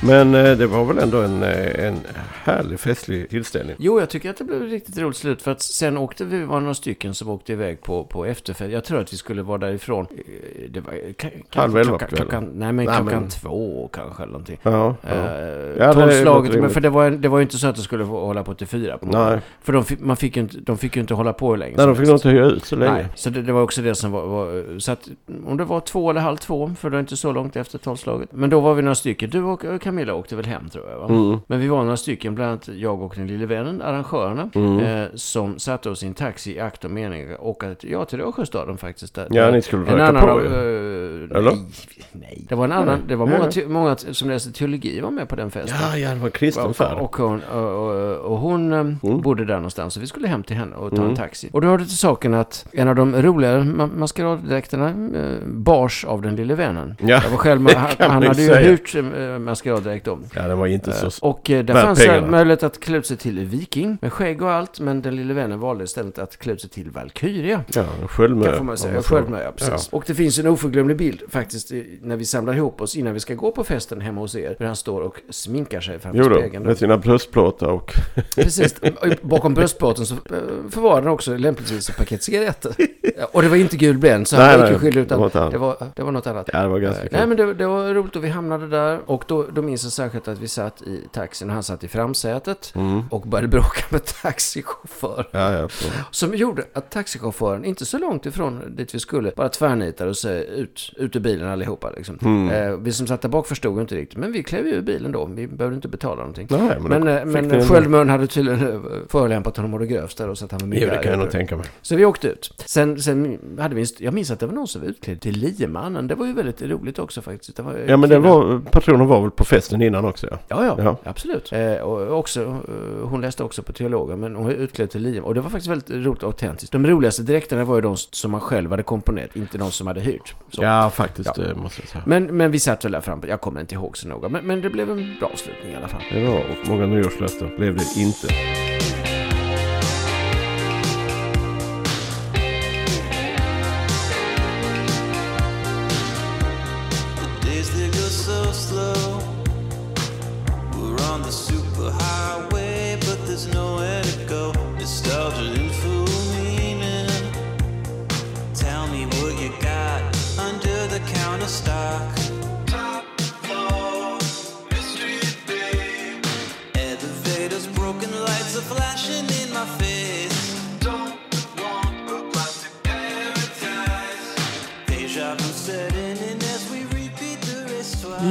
Men eh, det var väl ändå en, eh, en härlig festlig tillställning. Jo, jag tycker att det blev ett riktigt roligt slut. För att sen åkte vi, var några stycken som åkte iväg på, på efterfest. Jag tror att vi skulle vara därifrån. eh, Det var, ka- Halv elva på klockan, kvällen. Nej, men Nej, klockan men- två kanske eller någonting. Ja, ja. Eh, Ja, Tolvslaget, men för det var, det var ju inte så att det skulle hålla på till fyra på morgonen. Nej. För de man fick ju inte, de fick ju inte hålla på hur länge Nej, de fick inte hyra ut så länge. Nej, så det, det var också det som var, var... Så att om det var två eller halv två, för det var inte så långt efter tolvslaget. Men då var vi några stycken. Du och och Camilla åkte väl hem tror jag va? Mm. Men vi var några stycken, bland annat jag och den lille vännen, arrangörerna, Mm. eh, som satte oss i en taxi i akt och mening att åka ja, till Råsjöstaden faktiskt. Där, Ja, där- ni skulle en annan på av, eh, Eller? Nej, nej. Det var en annan, det var många, många som läste teologi var med på den festen. Ja, ja, det var en kristen Och, färd. och hon, och, och, och hon eh, Mm. bodde där någonstans så vi skulle hem till henne och ta en taxi. Och då hörde till saken att en av de roligare ma- maskeraddräkterna eh, bars av den lille vännen. Ja, Jag var själv, det han, han hade ju hyrt eh, maskeraddräkt om. Ja, den var inte så... Och eh, där Värt fanns pengarna. möjlighet att klä ut sig till viking med skägg och allt. Men den lille vännen valde istället att klä ut sig till valkyria. Ja, en sköldmö. Kan man säga. ja, precis. Och det finns en oförglömlig bild faktiskt när vi samlar ihop oss innan vi ska gå på festen hemma hos er. Där han står och sminkar sig framför Jo då, spegeln. med sina bröstplåtar och... Precis, bakom bröstplåten så eh, förvarade han också lämpligtvis ett paket cigaretter. Ja, Och det var inte gul Blend, så Nej, han gick ju skyldig det var utan det var, det var något annat. Ja, det var ganska kul. Nej men det, det var roligt och vi hamnade där och då, då minns jag särskilt att vi satt i taxin och han satt i framsätet Mm. och började bråka med taxichauffören. Ja, ja. Så. Som gjorde att taxichauffören, inte så långt ifrån dit vi skulle, bara tvärnitade och sa ut, ut ur bilen allihopa. Liksom. Mm. Eh, vi som satt där bak förstod inte riktigt, men vi klev ju ur bilen då. Vi behövde inte betala någonting. Nej, men, Men, eh, men Sköldmön hade tydligen eh, förolämpat honom och det grövsta då, så att han var Jo, mycket det arg kan jag nog tänka mig. Så vi åkte ut. Sen, sen hade vi jag minns att det var någon som var utklädd till liemannen. Det var ju väldigt roligt också faktiskt. Det var Ja, men det var, patronen var väl på festen innan också, ja. Ja, ja, Ja. absolut. Eh, och också, eh, hon läste också på teologen, men hon var utklädd till liemannen. Och det var faktiskt väldigt roligt och autentiskt. De roligaste dräkterna var ju de som man själv hade komponerat, inte de som hade hyrt. Så. Ja, faktiskt, Ja. det måste jag säga. Men, men vi satt väl där framme, jag kommer inte ihåg så noga. Men, men det blev en bra avslutning i alla fall. Det var, och många nyårslöften blev det inte.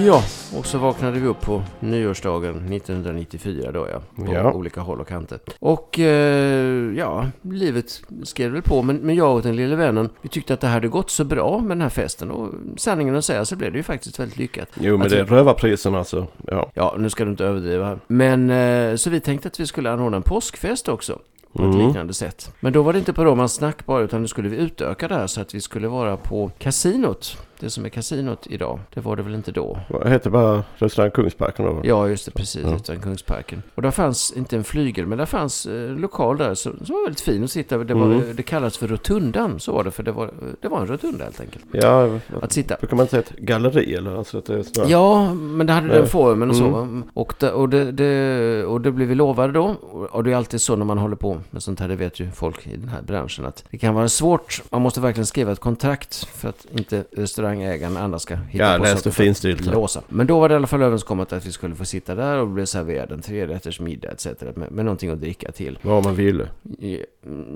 Ja, och så vaknade vi upp på nyårsdagen 1994 då ja. På Ja. olika håll och kanter. Och eh, ja, livet skrev väl på. Men, men jag och den lille vännen, vi tyckte att det hade gått så bra med den här festen. Och sanningen att säga så blev det ju faktiskt väldigt lyckat. Jo, men Alltså- det är rövarpriserna alltså. Ja. Ja, nu ska du inte överdriva här. Men eh, så vi tänkte att vi skulle anordna en påskfest också. På ett Mm. liknande sätt. Men då var det inte på Romans snack bara, utan nu skulle vi utöka det här så att vi skulle vara på kasinot. Det som är kasinot idag. Det var det väl inte då? Vad heter bara restaurang Kungsparken då? Ja, just det, precis. Ja. Kungsparken. Och där fanns inte en flygel, men där fanns eh, lokal där som, som var väldigt fin att sitta. Det, var, Mm. det kallas för rotundan, så var det. För det var, det var en rotunda helt enkelt. Ja, Att sitta. brukar man inte säga ett galleri eller? Alltså att det snarare... Ja, men det hade Nej. den formen och så. Mm. Och, det, och, det, det, och det blev vi lovade då. Och det är alltid så när man håller på med sånt här, det vet ju folk i den här branschen, att det kan vara svårt. Man måste verkligen skriva ett kontrakt för att inte restaurangägaren andra ska hitta Ja, på saker finstilt. låsa. Men då var det i alla fall överenskommet att vi skulle få sitta där och bli serverad en trerätters middag etc. Med, med någonting att dricka till. Vad man ville.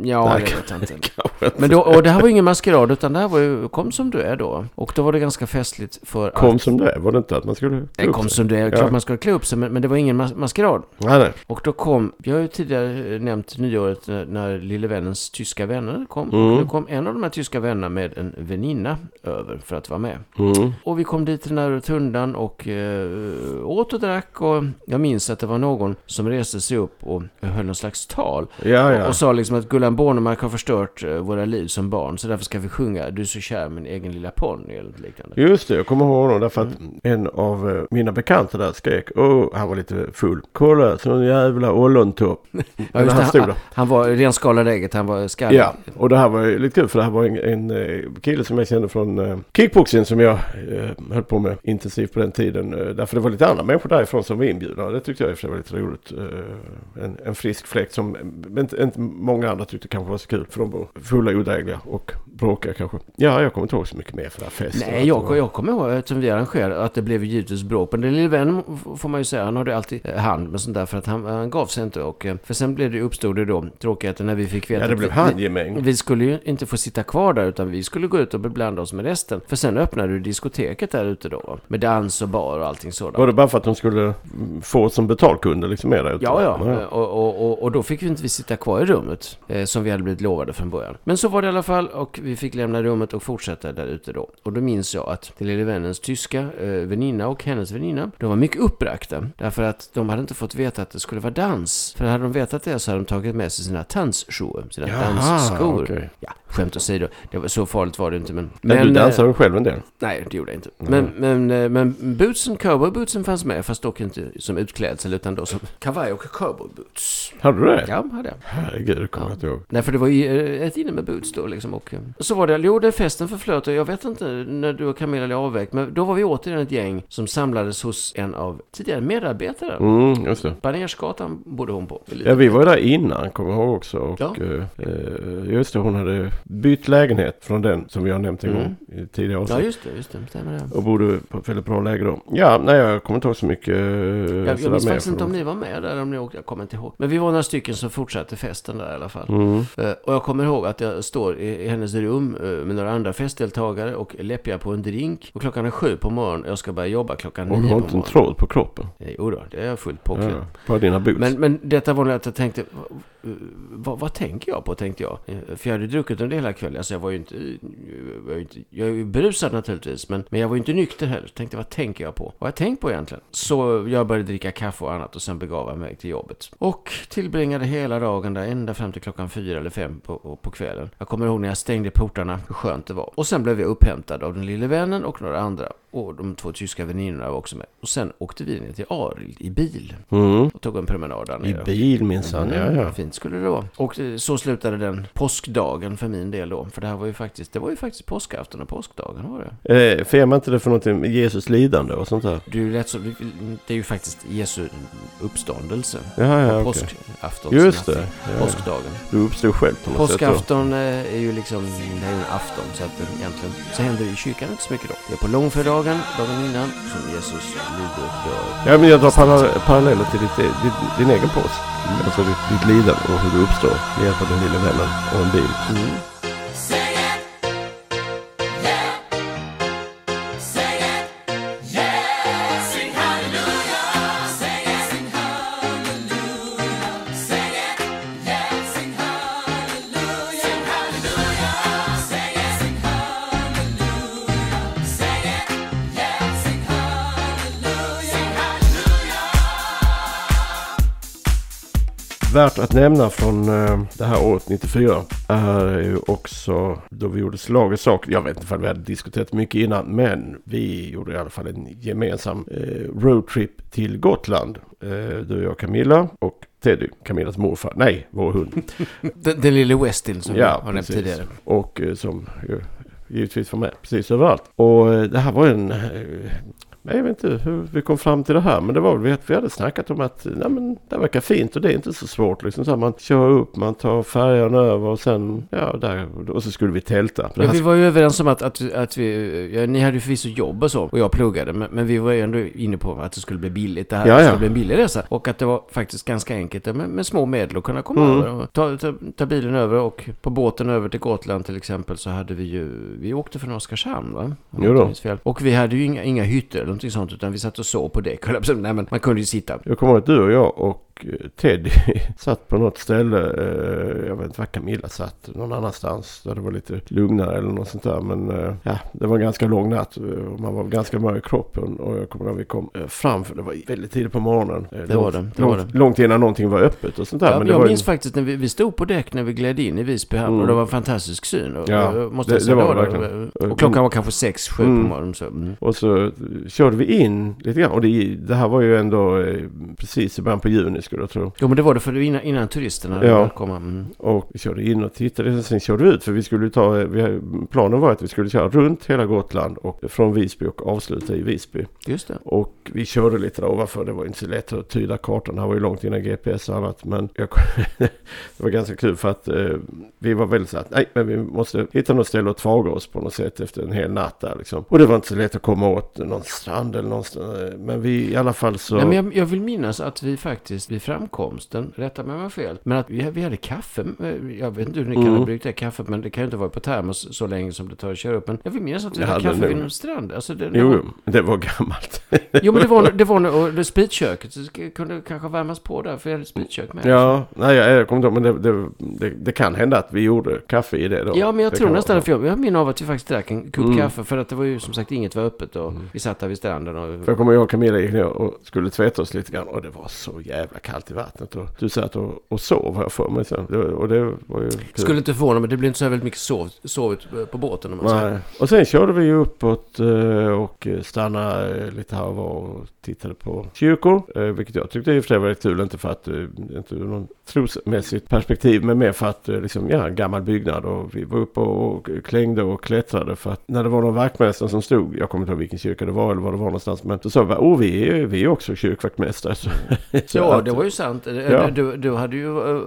Ja, Nej, det vet jag inte. Inte. Men då, och det här var ju ingen maskerad utan det här var ju Kom som du är då. Och då var det ganska festligt för Kom att... som det är, var det inte att man skulle... klä upp kom sig? som du är. Ja. Klart man ska klä upp sig, men, men det var ingen mas- maskerad. Nej, nej. Och då kom, jag har ju tidigare eh, nämnt nyåret när, när lille vännens tyska vänner kom. Mm. Då kom en av de här tyska vännerna med en väninna över för att vara med. Mm. Och vi kom dit till den här rotundan och eh, åt och drack och jag minns att det var någon som reste sig upp och höll någon slags tal. Ja, ja. Och sa liksom att Gullan Bornemark har förstört eh, våra liv som barn så därför ska vi sjunga Du är så kär min egen lilla ponny eller något liknande. Just det, jag kommer ihåg honom därför att Mm. en av eh, mina bekanta där skrek, åh, han var lite full. Kolla, sån jävla ollontopp. Ja, just han stod han, han var renskalade ägget, han var skallig. Ja, och det här var ju lite kul för det här var en, en eh, kille som jag kände från eh, kickboxing som jag eh, höll på med intensivt på den tiden. Eh, därför det var lite andra människor därifrån som var inbjudna. Det tyckte jag i och för sig var lite roligt. Eh, en, en frisk fläkt som eh, inte, inte många andra tyckte kanske var så kul. För de var fulla, odrägliga och bråkiga kanske. Ja, jag kommer inte ihåg så mycket mer för det här festen. Nej, jag, jag kommer ihåg eftersom vi arrangerade att det blev givetvis bråk. Men den lille vännen får man ju säga, han hade alltid eh, hand med sånt där för att han, han gav sig inte. Och, eh, för sen blev det, uppstod det då tråkigheter när vi fick veta Ja, det blev vi- handgemäng. Vi skulle ju inte få sitta kvar där utan vi skulle gå ut och beblanda oss med resten. För sen öppnade du diskoteket där ute då. Med dans och bar och allting sådant. Var det bara för att de skulle få som betalkunder liksom med där ute? Ja, ja. Och, och, och, och då fick vi inte vi sitta kvar i rummet eh, som vi hade blivit lovade från början. Men så var det i alla fall och vi fick lämna rummet och fortsätta där ute då. Och då minns jag att den lille vännens tyska eh, väninna och hennes väninna, de var mycket uppbragta. Därför att de hade inte fått veta att det skulle vara dans. För hade de vetat det så hade de tagit med sig sina tansshoer, sina Jaha, dansskor. okej. Ja, skämt åsido. Det var, så farligt var det inte men... Men, du eh, dansar ju själv en del. Nej, det gjorde jag inte. Men, men, eh, men bootsen, cowboybootsen fanns med, fast dock inte som utklädsel utan då som kavaj och cowboyboots. Hade du det? Ja, hade jag. Herregud, det kommer jag inte ihåg. Nej, för det var ju eh, ett inne med boots då liksom. Och, eh, så var det, jo, det festen förflöt och jag vet inte när du och Camilla blev avvägt, men då var vi återigen ett gäng som samlades hos en av tidigare medarbetare. Mm, just det. Banersgatan bodde hon på. Ja, vi var där innan, kommer jag ihåg också. Och, Ja. eh, just det, hon hade bytt lägenhet från den som vi har nämnt en gång i tidigare Ja, avsnitt. just det, just det. Stämmer det. Och bodde på ett väldigt bra läge då. Ja, nej jag kommer inte ihåg så mycket. eh, Jag, jag minns mer faktiskt inte om ni var med där, om ni åkte, jag kommer inte ihåg. Men vi var några stycken som fortsatte festen där i alla fall. Mm. Eh, Och jag kommer ihåg att jag står i, hennes rum eh, med några andra festdeltagare och läppjar på en drink. Och klockan är sju på morgonen och jag ska börja jobba klockan Och du nio har på inte en morgonen. tråd på kroppen? Eh, Jo då, det är jag fullt påklädd. Ja, på dina boots? Men, men detta var nog att jag tänkte, vad, vad, vad tänker jag på, tänkte jag. Eh, För jag hade druckit under hela kvällen, alltså jag var ju inte, jag var ju inte, jag är ju berusad naturligtvis, men, men jag var ju inte nykter heller. Tänkte, vad tänker jag på? Vad har jag tänkt på egentligen? Så jag började dricka kaffe och annat och sen begav jag mig till jobbet. Och tillbringade hela dagen där, ända fram till klockan fyra eller fem på, på kvällen. Jag kommer ihåg när jag stängde portarna, hur skönt det var. Och sen blev jag upphämtad av den lille vännen och några andra. Och de två tyska väninnorna var också med. Och sen åkte vi ner till Arild i bil. Mm. Och tog en promenad där I nere. bil minsann, ja Mm, ja. Fint skulle det vara. Och eh, så slutade den påskdagen för min del då. För det här var ju faktiskt, det var ju faktiskt påskafton och påskdagen var det. Eh, Firar man inte det för någonting med Jesus lidande och sånt där? Det är ju, lätt så, det är ju faktiskt Jesu uppståndelse. Ja, ja, okej. Påskaftons Just det. Ja. Påskdagen. Du uppstod själv på något sätt då. Påskafton eh, är ju liksom, det är ju en afton. Så att egentligen så händer det i kyrkan inte så mycket då. Det är på långfredagen, dagen innan, som Jesus lider och dör. Ja, men jag drar parallell- paralleller till ditt, din, din egen påsk. Alltså ditt, ditt lidande och hur du uppstår med hjälp av den lilla vännen och en bil. Mm. Värt att nämna från eh, det här året 94 är ju också då vi gjorde Slag och sak. Jag vet inte om vi hade diskuterat mycket innan men vi gjorde i alla fall en gemensam eh, roadtrip till Gotland. Eh, du och jag Camilla och Teddy, Camillas morfar. Nej, vår hund. Den, den lille Westin som Ja, har nämnt tidigare. Och som ju givetvis var med precis överallt. Och det här var en... Jag vet inte hur vi kom fram till det här men det var väl att vi hade snackat om att nej, men det verkar fint och det är inte så svårt. Liksom, så här, man kör upp, man tar färjan över och sen, ja, där, och så skulle vi tälta. Ja, vi var ju överens om att, att, att vi, ja, ni hade ju förvisso jobb och så, och jag pluggade, men, men vi var ju ändå inne på att det skulle bli billigt det här, Ja, det ja. skulle bli en billig resa. Och att det var faktiskt ganska enkelt med, med små medel att kunna komma Mm. över. Och ta, ta, ta bilen över och på båten över till Gotland till exempel så hade vi ju, vi åkte från Oskarshamn va? Jo då. Och vi hade ju inga, inga hytter eller någonting sånt, utan vi satt och sov på det. Nej men man kunde ju sitta. Jag kommer ihåg att du och jag och Teddy satt på något ställe, eh, jag vet inte var Camilla satt, någon annanstans där det var lite lugnare eller något sånt där. Men eh, ja, det var en ganska lång natt eh, och man var ganska mör i kroppen. Och jag kommer ihåg vi kom fram, för det var väldigt tidigt på morgonen. Det var det, det var långt, det. långt innan någonting var öppet och sånt där. Ja, men det jag var ju- minns faktiskt när vi, vi stod på däck när vi gled in i Visby hamn Mm. och det var en fantastisk syn. Och, Ja, och, måste det- det var det verkligen. Och klockan var kanske sex, sju Mm. på morgonen. Så, mm. Och så körde vi in lite grann. Och det, det här var ju ändå precis i början på juni skulle jag tro. Jo men det var det för innan, innan turisterna Ja. komma. Mm. Och vi körde in och tittade. Sen körde vi ut. För vi skulle ta, vi, planen var att vi skulle köra runt hela Gotland. Och från Visby och avsluta i Visby. Just det. Och vi körde lite där ovanför. Det var inte så lätt att tyda kartan. Det här var ju långt innan GPS och annat. Men jag, det var ganska kul för att eh, vi var väldigt så att nej men vi måste hitta något ställe att tvaga oss på något sätt efter en hel natt där liksom. Och det var inte så lätt att komma åt någon strand eller någonstans. eh, Men vi i alla fall så. Nej, men jag, jag vill minnas att vi faktiskt vid framkomsten, rätta mig om jag har fel, men att vi, vi hade kaffe. eh, Jag vet inte hur ni kan Mm. ha bryggt det kaffet, men det kan ju inte vara på termos så länge som det tar att köra upp. Men jag vill minnas att vi hade kaffe nog- vid någon strand. Alltså det, Jo, var, det var gammalt. jo, men det var, det var och det spritköket. Kunde kanske värmas på där, för jag hade spritkök med. Ja, nej jag, jag kommer inte ihåg, men det, det, det, kan hända att vi gjorde kaffe i det då. Ja, men jag tror nästan att jag, jag minns av att vi faktiskt drack en kopp Mm. kaffe för att det var ju som sagt inget var öppet och vi satt där vid stranden och... För jag kommer ihåg Camilla gick ner och skulle tvätta oss lite grann och det var så jävla kallt i vattnet. Och du satt och, och sov jag för mig sen. Och det var ju kul. Skulle inte förvåna mig, det blir inte så väldigt mycket sov, sovit på båten om man säger. Och sen körde vi uppåt eh, och stannade eh, lite här och var och tittade på kyrkor. eh, Vilket jag tyckte i och för sig var rätt kul. Inte för att, eh, inte ur någon trosmässigt perspektiv. Men mer för att, eh, liksom, ja, en gammal byggnad. Och vi var uppe och klängde och klättrade. För att när det var någon vaktmästare som stod, jag kommer inte ihåg vilken kyrka det var eller var det var någonstans. Men så sa vi, oh vi är, vi är också kyrkvaktmästare. Så Ja, att- det var ju sant. Eh, Ja. Du, du hade ju, eh,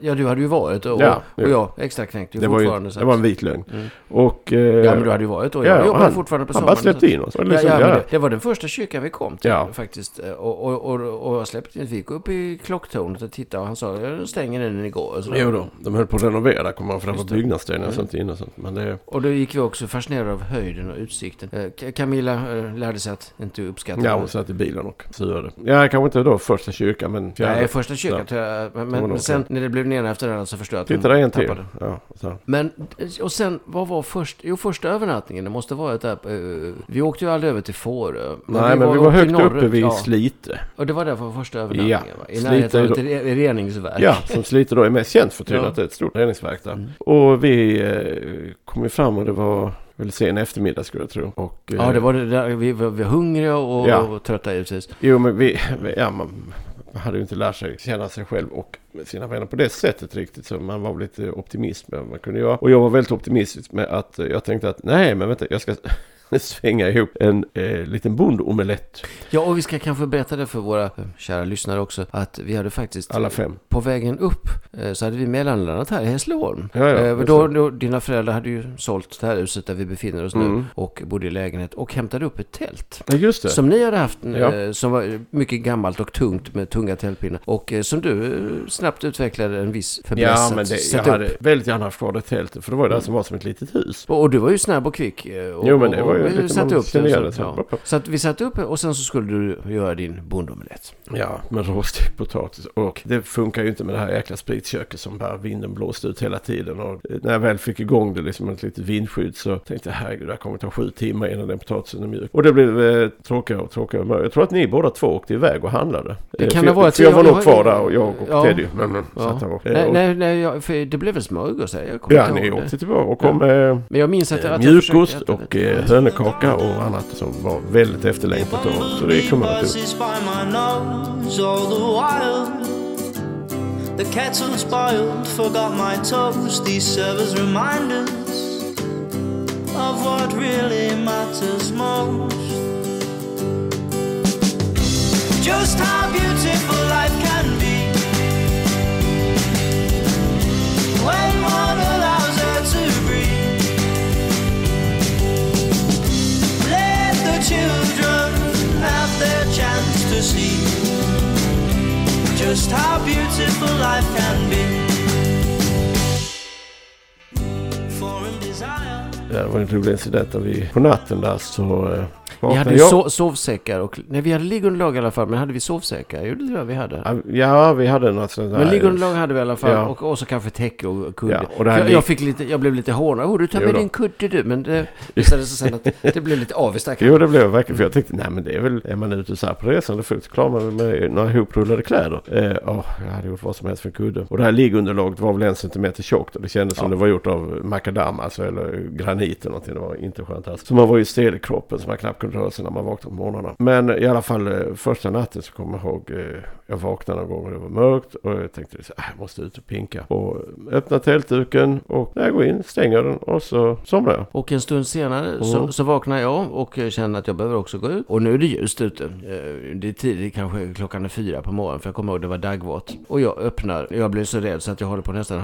ja, du hade ju varit och, Ja, och jag extra knäckt ju det var, ju, fortfarande. det var en vit lögn. Mm. Och, eh, Ja, men du hade ju varit och jag ja, jobbade han- fortfarande på han sommaren. bara släppte in oss. Det var Ja, liksom, ja, det, det var den första kyrkan vi kom till faktiskt. Eh, Och, och, och, och jag släppte in, vi gick upp i klocktornet och tittade och han sa, jag stänger den när ni går. Och, så. Jo då, de höll på att renovera kommer man det. byggnadsstenar och Mm. sånt och sånt. Men det, och då gick vi också fascinerade av höjden och utsikten. Camilla lärde sig att inte uppskatta ja, hon satt i bilen och surade. Ja, kanske inte då första kyrkan men fjärde. Nej, första kyrkan Ja. tror jag. Men, var men nog sen när det blev ner efter den så förstod jag att Titta där en till. tappade. Ja, så. Men, och sen, vad var först? Jo, första övernattningen, det måste varit där. eh, vi åkte ju aldrig över till Fårö. Nej, men vi var högt norrut, uppe vid ja. Slite. Och det var där för första övernattningen, Ja, va? I Slite närheten är av ett re- reningsverk. Ja, som Slite då är mest känt för tydligen Ja. att det är ett stort reningsverk där. Mm. Och vi eh, kom ju fram och det var väl sen eftermiddag skulle jag tro. Och, eh, Ja, det var det där. Vi var, vi var hungriga och, Ja. och trötta givetvis. Jo, men vi, vi- ja, man hade ju inte lärt sig känna sig själv och sina vänner på det sättet riktigt. Så man var väl lite optimist med vad man kunde göra. Och jag var väldigt optimistisk med att eh, jag tänkte att nej, men vänta, jag ska svänga ihop en eh, liten bondomelett. Ja, och vi ska kanske berätta det för våra eh, kära lyssnare också. Att vi hade faktiskt... Alla fem. På vägen upp eh, så hade vi mellanlandat här i Hässleholm. Ja, ja, Eh, då, då, dina föräldrar hade ju sålt det här huset där vi befinner oss nu Mm. och bodde i lägenhet och hämtade upp ett tält. Ja, just det. Som ni hade haft, Ja. eh, som var mycket gammalt och tungt med tunga tältpinnar. Och eh, som du snabbt utvecklade en viss fäbless Ja, men det, jag hade upp. väldigt gärna haft kvar det tältet. För det var ju det som var som ett litet hus. Och, och du var ju snabb och kvick. Och, Jo, men det var ju lite satte upp det, Så, så- ja. så att vi satte upp och sen så skulle du göra din bondomelett. Ja, med roststekt potatis. Och det funkar ju inte med det här jäkla spritköket som bara vinden blåste ut hela tiden. Och när jag väl fick igång det liksom ett litet vindskydd så tänkte jag herregud det här kommer ta sju timmar innan den potatisen är mjuk. Och det blev eh, tråkigare och tråkigare. Jag tror att ni båda två åkte iväg och handlade. Det Eh, kan för, det vara För jag jag- var nog kvar där och jag och Ja. Teddy. Men, Ja. eh, Nej, och, nej, nej för det blev väl smörgås? Jag Ja, ni åkte tillbaka och kom med Men jag minns att, eh, mjukost och eh, och annat som var väldigt efterlängtat. Och, så det nose all the kettle's boiled, forgot my toast. These servers remind us of what really matters most. Just how beautiful life can be when one see just how beautiful life can be. Det var en rolig incident vi på natten där så... Eh, Vi hade ju jag- so- sovsäckar och... Nej, vi hade liggunderlag i alla fall. Men hade vi sovsäckar? Jo, det tror jag vi hade. Ja, vi hade något sånt där. Men liggunderlag hade vi i alla fall. Ja. Och, och så kanske täcke och kudde. Ja, och jag, lig- jag, fick lite, jag blev lite hånad. Oh, du tar med din kudde du. Men det visade sig sen att det blev lite där. Jo, det blev verkligen. För jag tänkte, nej men det är väl, är man ute så här på resande fot så klarar man med några ihoprullade kläder. Eh, åh, jag hade gjort vad som helst för en kudde. Och det här liggunderlaget var väl en centimeter tjockt och det kändes som det var gjort av makadam, alltså eller granit eller någonting. Det var inte skönt alls. Så man var ju stel i kroppen så man knappt kunde röra sig när man vaknade på morgnarna. Men i alla fall eh, första natten så kommer jag ihåg, eh, jag vaknade någon gång och det var mörkt och jag tänkte så, här, jag måste ut och pinka. Och öppna tältduken och när jag går in stänger den och så somnar jag. Och en stund senare så, Mm. så vaknar jag och eh, känner att jag behöver också gå ut. Och nu är det ljust ute. Eh, Det är tidigt, kanske klockan är fyra på morgonen. För jag kommer ihåg det var dagvått. Och jag öppnar. Jag blir så rädd så att jag håller på nästan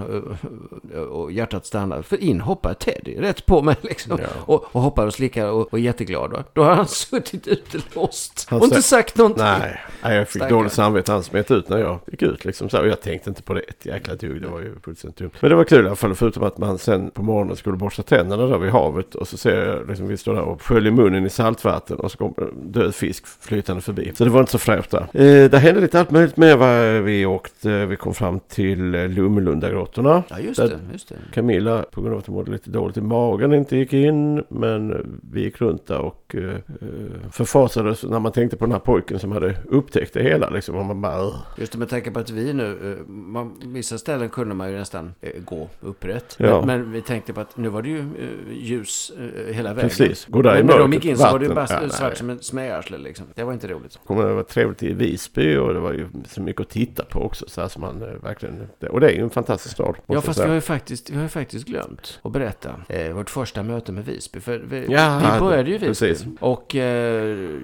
eh, och hjärtat stannar. För in hoppar Teddy rätt på mig liksom. Ja. Och, och hoppar och slickar och, och är jätteglad. Då. då har han suttit ute låst. Han och inte sa- sagt någonting. Nej, nej, jag fick Stackarn. dåligt samvete. Han smet ut när jag gick ut liksom så här. Och jag tänkte inte på det ett jäkla dugg. Det var ju fullständigt dumt. Men det var kul i alla fall. Förutom att man sen på morgonen skulle borsta tänderna där vid havet. Och så ser jag liksom vi står där och sköljer munnen i saltvatten. Och så kommer död fisk flytande förbi. Så det var inte så fräscht där. Eh, det hände lite allt möjligt med vad vi åkte. Vi kom fram till eh, Lummelundagrottorna. Ja, just det. Just det. Camilla på grund av att hon mådde lite dåligt i magen inte gick in. Men vi gick runt där och eh, eh, förfasades när man tänkte på den här pojken som hade upptäckt det hela. Liksom. Och man bara. Just det, med tanke på att vi nu, eh, man, vissa ställen kunde man ju nästan eh, gå upprätt. Ja. Men, men vi tänkte på att nu var det ju eh, ljus eh, hela vägen. Precis, gå där i Men när de mörkret, gick in så var det ju bara. Ja, svart nej. som en smäarsle liksom. Det var inte roligt. kommer det var trevligt i Visby och det var ju så mycket att titta på också. Så här som man eh, verkligen, och det är ju en fantastisk stad. Ja, fast vi har, ju faktiskt, vi har faktiskt glömt att berätta eh, vårt första möte med Visby. För vi, Ja, vi började ju i Visby. precis. Och eh,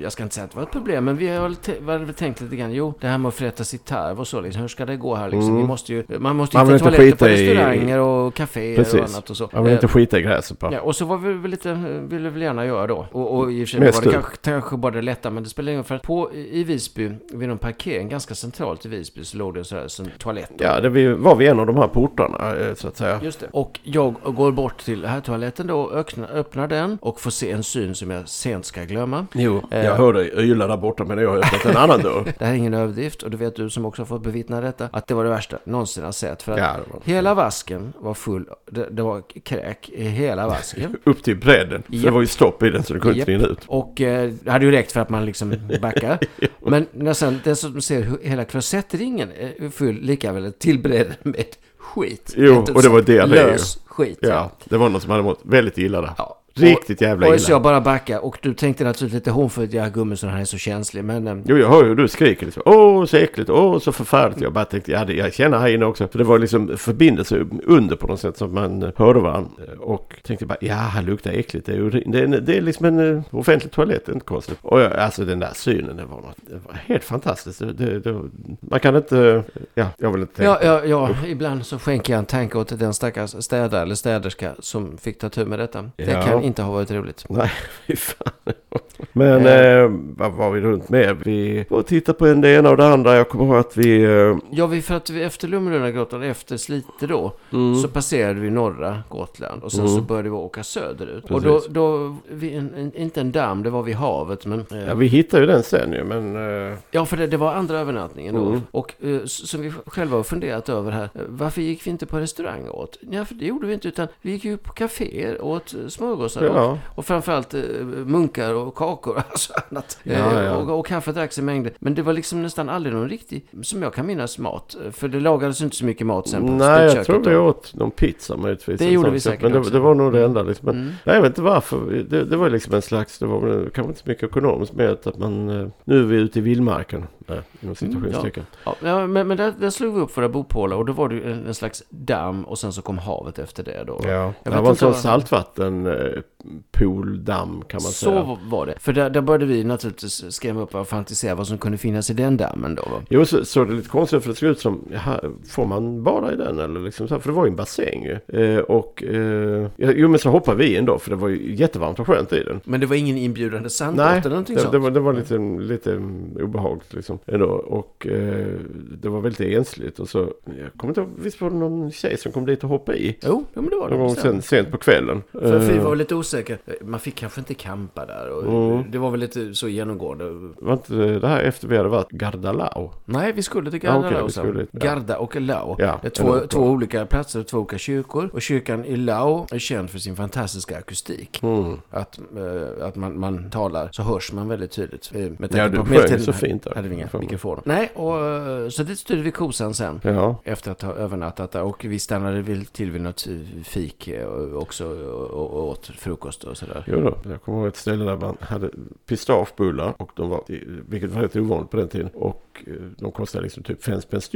jag ska inte säga att det var ett problem, men vi har väl, tänkt lite grann, jo, det här med att förrätta sitt tarv och så, liksom, hur ska det gå här liksom? Mm. Vi måste ju, man måste Man hitta inte toaletter på skita i- restauranger och kaféer och annat och så. Jag vill Eh, inte skita i gräset bara. Ja, och så var vi väl lite, ville vi gärna göra då. Och, och i och för sig Mest var det kanske, kanske bara det lätta, men det spelar ingen roll. För att på, i Visby, vid någon parkering ganska centralt i Visby, så låg det så här, så en toalett. Ja, det var vid en av de här portarna eh, så att säga. Just det. Och jag går bort till här toaletten då, öppnar, öppnar den och får se en syn som jag sent ska glömma. Jo, Eh. jag hör dig yla där borta men jag har öppnat en annan dörr. Det här är ingen överdrift och det vet du som också har fått bevittna detta, att det var det värsta någonsin har sett. För att Ja, det hela vasken var full, det, det var kräk i hela vasken. Upp till bredden. Japp. det var ju stopp i den så du kunde Japp. inte rinna ut. Och eh, det hade ju räckt för att man liksom backar. Men när sen den som ser hur hela klosettringen är full lika väl till bredden med skit. Jo, och det var det det. Lös skit. Ja, det var någon som hade mått väldigt illa där. Ja. Riktigt jävla och, och så illa. jag bara backar och du tänkte naturligtvis lite hånfullt, ja gummisson han är så känslig. Men eh, Jo, jag hör ju du skriker liksom. Åh, så äckligt. Åh, så förfärligt. Jag bara tänkte, ja, det, jag känner här inne också. För det var liksom förbindelse under på något sätt som man eh, hörde varandra. Och tänkte bara, ja, här luktar äckligt. Det är, urin. det är, det är liksom en eh, offentlig toalett, det är inte konstigt. Och jag, alltså den där synen, det var, något, det var helt fantastiskt. Det, det, man kan inte, ja, jag vill inte tänka. ja, ja, ja, ibland så skänker jag en tanke åt den stackars städare eller städerska som fick ta tur med detta. Det Ja. kan inte har varit roligt. Nej, fy fan. Men Eh. eh, vad var vi runt med? Vi var och tittade på en det ena och det andra. Jag kommer ihåg att vi... Eh, Ja, vi, för att vi efter Lummelundagrottan, efter Slite då, så passerade vi norra Gotland och sen så började vi åka söderut. Och då, Precis. då vi, en, en, inte en damm, det var vid havet, men... eh, ja, vi hittade ju den sen ju, men... Eh, Ja, för det, det var andra övernattningen då. Mm. Och eh, som vi själva har funderat över här. Varför gick vi inte på restaurang åt? Ja, för det gjorde vi inte. Utan vi gick ju på kaféer åt smörgåsar. Ja. Och, och framförallt munkar och kakor och alltså annat. Ja, ja. Och, och kaffe dracks i mängder. Men det var liksom nästan aldrig någon riktig, som jag kan minnas, mat. För det lagades inte så mycket mat sen på nej, jag tror vi åt någon pizza möjligtvis. Det gjorde vi säkert Men det, det var nog det enda liksom. Men, Mm. Jag vet inte varför. Det, det var liksom en slags... Det var kanske inte så mycket ekonomiskt med att man... Eh, nu är vi ute i vildmarken. Inom situationstecken. Ja, ja, men, men där, där slog vi upp våra bopålar och då var det en, en slags damm och sen så kom havet efter det då. Ja, det var en sån vad- saltvatten eh, kan man Så säga. var det. För där, där började vi naturligtvis skrämma upp och fantisera vad som kunde finnas i den dammen då. Va? Jo, så såg det lite konstigt för det såg ut som, jaha, får man bada i den eller liksom så här? För det var ju en bassäng ju. Eh, och, eh, ja, jo men så hoppade vi in då för det var ju jättevarmt och skönt i den. Men det var ingen inbjudande sandbad Nej, eller någonting det, sånt? det, var, det var lite, lite obehagligt liksom ändå. Och eh, det var väldigt ensligt och så, jag kommer inte ihåg, visst var det någon tjej som kom dit och hoppade i? Jo, jo, men det var det. Någon gång sen, sent på kvällen. För vi Eh, var lite osäkra. Man fick kanske inte campa där. Och Mm. Det var väl lite så genomgående. Var inte det här efter vi hade varit Gardalao? Nej, vi skulle till Ja, Garda okej, Lao vi sen. skulle- ja. Garda och Lao. Ja, det är två, två olika platser, två olika kyrkor. Och kyrkan i Lao är känd för sin fantastiska akustik. Mm. Att, eh, att man, man talar så hörs man väldigt tydligt. Eh, Med Ja, du sjöng så fint där. hade vi inga mikrofoner. Nej, och, eh, så dit styrde vi kosan sen. Ja. Efter att ha övernattat där. Och vi stannade väl till vid något fik också och, och, och åt frukost och sådär. Jo då. Jag kommer ihåg ett ställe där man hade pistagebullar, Och de var, vilket var rätt ovanligt på den tiden. Och eh, de kostade liksom typ fem spänn. Så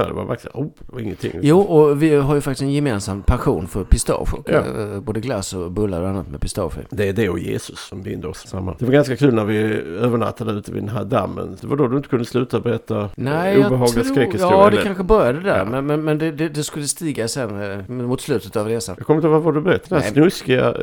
här. Det var verkligen, oh, det var ingenting. Jo, och vi har ju faktiskt en gemensam passion för pistage. Ja. eh, både glass och bullar och annat med pistage. Det är det och Jesus som binder oss samman. Det var ganska kul när vi övernattade ute vid den här dammen. Det var då du inte kunde sluta berätta Nej, obehagliga skräckhistorier. Ja, det kanske började där. Ja. Men, men, men det, det, det skulle stiga sen eh, mot slutet av resan. Jag kommer inte ihåg vad du berättade. Den snuskiga... eh,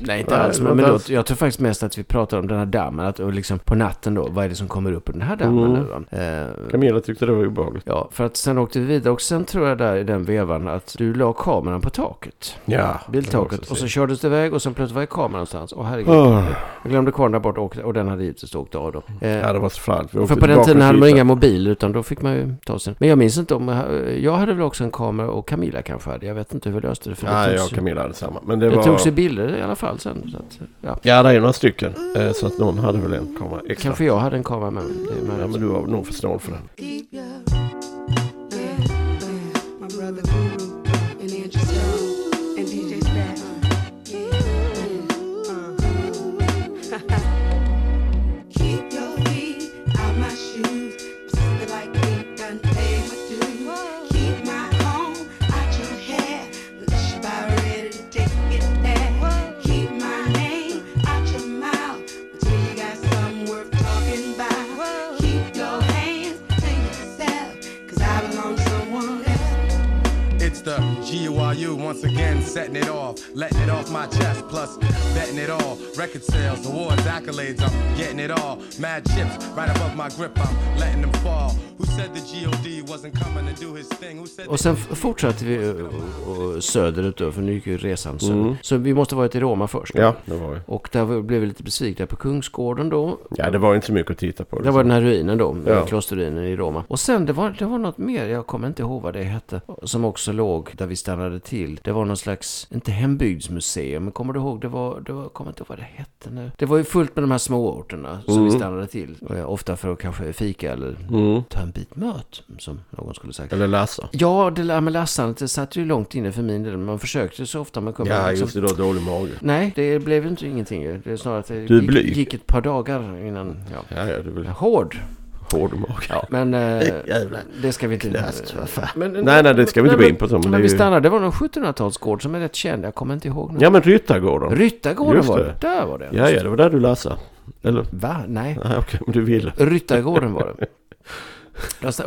Nej, inte nej, alls. Men, men då, jag tror faktiskt mest att vi pratar om den här dammen. Att, och liksom på natten då, vad är det som kommer upp ur den här dammen Mm. Eh, Camilla tyckte det var obehagligt. Ja, för att sen åkte vi vidare och sen tror jag där i den vevan att du la kameran på taket. Ja. Biltaket. Och så kördes det iväg och sen plötsligt var kameran någonstans. Åh herregud. Oh, Jag glömde kvar den där borta och, och den hade givetvis åkt av då. Eh, ja, det var så fränt. För på den tiden hade man inga mobiler utan då fick man ju ta sig. Men jag minns inte om, jag hade väl också en kamera och Camilla kanske hade. Jag vet inte hur vi löste det. För Nej, det jag och Camilla hade samma. Men det, det var... togs ju bilder i alla fall sen. Så att, ja. Ja, det är några stycken. Eh, Så att någon hade väl en kamera extra. Kanske jag hade en kamera med mig. Ja, men du var nog för snål för den. GURU once again setting it off, letting it off my chest, plus betting it all. Record sales, awards, accolades, I'm getting it all. Mad chips right above my grip, I'm letting them fall. Who said the GOD wasn't coming to do his thing? Who said Och sen fortsatte vi ö, ö, söderut då, för nu gick ju resan söder. Mm. Så vi måste varit i Roma först. Ja, det var det. Och där blev vi lite besvikna på Kungsgården då. Ja, det var inte så mycket att titta på. Det var den här ruinen då, Ja. klosterruinen i Roma. Och sen det var, det var något mer, jag kommer inte ihåg vad det hette, som också låg där vi stannade till. Det var någon slags, inte hembygdsmuseum, men kommer du ihåg, det var, det var kommer inte ihåg vad det hette nu. Det var ju fullt med de här småorterna som vi stannade till. Ofta för att kanske fika eller Mm. ta en bit mat, som någon skulle sagt. Eller Lassa. Ja, det där med lassandet, det satt ju långt inne för min del. Man försökte så ofta man kunde. Ja, liksom- just det. Då dålig mage. Nej, det blev ju inte ingenting. Det är snarare att det gick, gick ett par dagar innan, ja. Ja, ja, det väl Hård. Hård mage. Ja, men eh, det ska vi inte... Fan. Men, Nej, nej, det ska vi inte gå in på så, men Men, vi ju- stannade, det var någon 1700-talsgård som är rätt känd. Jag kommer inte ihåg nu. Ja, men Ryttargården. Ryttargården Just var det. det. Där var det. Ja, ja, det var där du läste. Eller? Va? Nej. Nej, okej, men du ville. Ryttargården var det.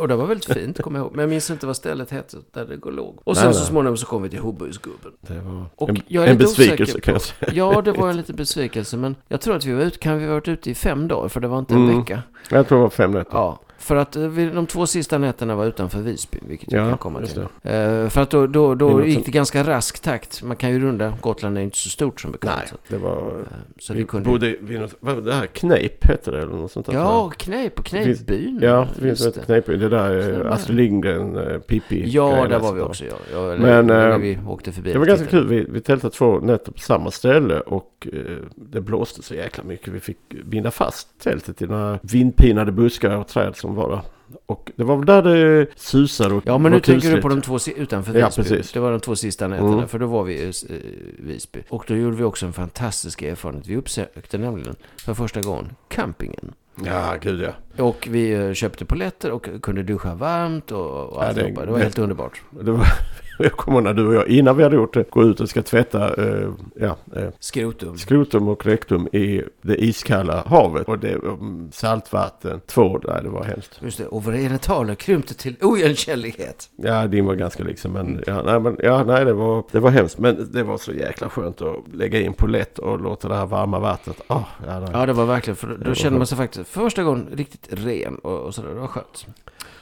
Och det var väldigt fint, kommer jag ihåg. Men jag minns inte vad stället hette där det låg. Och sen Nej, så nej. småningom så kom vi till Hoburgsgubben. Det var Och en, jag är en besvikelse osäker kan på- jag säga. Ja, det var en liten besvikelse. Men jag tror att vi var ute, kan vi varit ute i fem dagar? För det var inte en Mm. vecka. Jag tror det var fem nätter. Ja, för att eh, de två sista nätterna var utanför Visby, vilket Ja, jag kan komma till. Eh, för att då, då, då gick det ganska rask takt. Man kan ju runda, Gotland är inte så stort som bekant. Nej, det var... eh, så vi vi kunde... bodde vid något... Vad, det här Kneipp hette det eller något sånt där. Ja, knäpp och knäppbyn. Ja, det finns ett Kneipp. Det där eh, Astrid Lindgren, eh, Pippi. Ja, där var vi också. Ja. Ja, Men, när vi åkte förbi. Det var ganska tittade. kul. Vi, vi tältade två nätter på samma ställe och det blåste så jäkla mycket. Vi fick binda fast tältet i några vindpinade buskar och träd som var där. Och det var väl där det susade och Ja, men nu tänker du på de två utanför Ja, Visby. precis. Det var de två sista nätterna, Mm. för då var vi i eh, Visby. Och då gjorde vi också en fantastisk erfarenhet. Vi uppsökte nämligen för första gången campingen. Ja, gud ja. Och vi eh, köpte polletter och kunde duscha varmt och, och Ja, det- det, var helt underbart. Det var, jag kommer ihåg när du och jag, innan vi hade gjort det, gå ut och ska tvätta eh, ja, eh, Skrotum. skrotum och rektum i det iskalla havet. Och det saltvatten, två, nej det var hemskt. Just det, och våra genitaler krympte till oigenkännlighet. Ja, din var ganska liksom, men, ja, nej, men ja, nej, det var, det var hemskt. Men det var så jäkla skönt att lägga in polett och låta det här varma vattnet. Oh, ja, nej. Ja, det var verkligen, för då kände man sig faktiskt, för första gången riktigt ren och, och sådär. Det var skönt.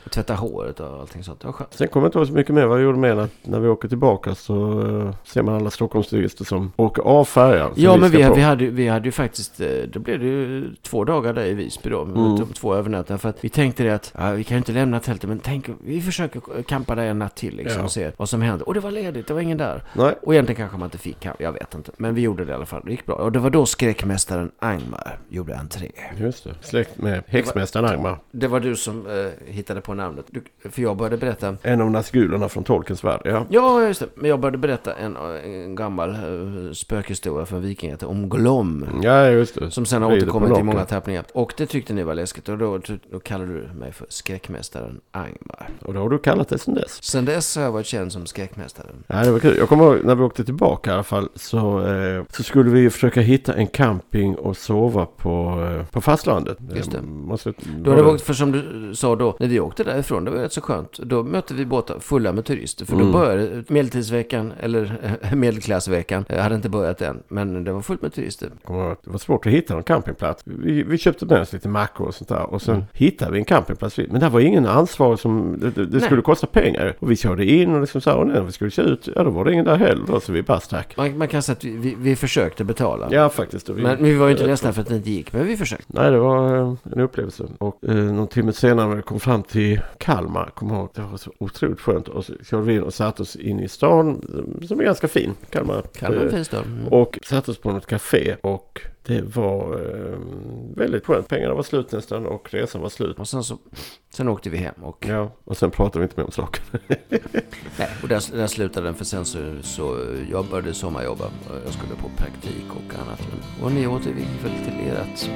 Och tvätta håret och allting sånt. Det var skönt. Sen kommer jag inte ihåg så mycket mer vad vi gjorde med att när vi åker tillbaka så eh, ser man alla Stockholmsturister som åker av färjan. som Ja, men ska vi, på. vi, hade, vi hade ju faktiskt, eh, då blev det ju två dagar där i Visby då, Mm. typ två övernattningar. För att vi tänkte det att, ja, vi kan ju inte lämna tältet, men tänk, vi försöker campa där en natt till liksom Ja. och se vad som händer. Och det var ledigt, det var ingen där. Nej, Och egentligen kanske man inte fick, camp, jag vet inte. Men vi gjorde det i alla fall, det gick bra. Och det var då skräckmästaren Angmar gjorde entré. just det. Släkt med häxmästaren Agmar. Det var du som eh, hittade på namnet. Du, för jag började berätta En av Nazgulerna från Tolkens värld. Ja. Ja, just det. Men jag började berätta en, en gammal uh, spökhistoria från vikingatiden om Glom. ja, just det. Som sen har Rider återkommit i många tappningar. Och det tyckte ni var läskigt. Och då, då kallade du mig för skräckmästaren Angmar. Och då har du kallat det sen dess. Sen dess har jag varit känd som skräckmästaren. Ja, det var kul. Jag kommer ihåg när vi åkte tillbaka i alla fall så, eh, så skulle vi försöka hitta en camping och sova på, eh, på fastlandet. Just det. Eh, Måste, Då hade vi åkt, för som du sa då, när vi åkte därifrån, det var rätt så skönt. Då mötte vi båtar fulla med turister. För då Mm. började medeltidsveckan, eller medelklassveckan, eh, hade inte börjat än. Men det var fullt med turister. det var svårt att hitta någon campingplats. Vi, vi köpte med oss lite mackor och sånt där. Och sen Mm. hittade vi en campingplats. Men där var ingen ansvarig som... Det, det, skulle kosta pengar. Och vi körde in och liksom sa och när vi skulle köra ut. Ja, då var det ingen där heller. Så vi bara stack. Man, man kan säga att vi, vi, vi försökte betala. Ja, faktiskt. Vi, Men vi var ju inte ledsna för att det inte gick, men vi försökte. Nej, det var eh, en upplevelse. Och eh, någon timme senare när vi kom fram till Kalmar, kom jag ihåg, det var så otroligt skönt. Och så körde vi in och satte oss in i stan, som är ganska fin. Kalmar. Kalmar är en Eh, fin stad. Mm. Och satte oss på något café och det var eh, väldigt skönt. Pengarna var slut nästan och resan var slut. Och sen så, sen åkte vi hem och, Ja, och sen pratade vi inte mer om saken. nej, och där, där slutade den för sen så, så jag började sommarjobba. Och Jag skulle på praktik och annat. Och ni återgick väl till ert.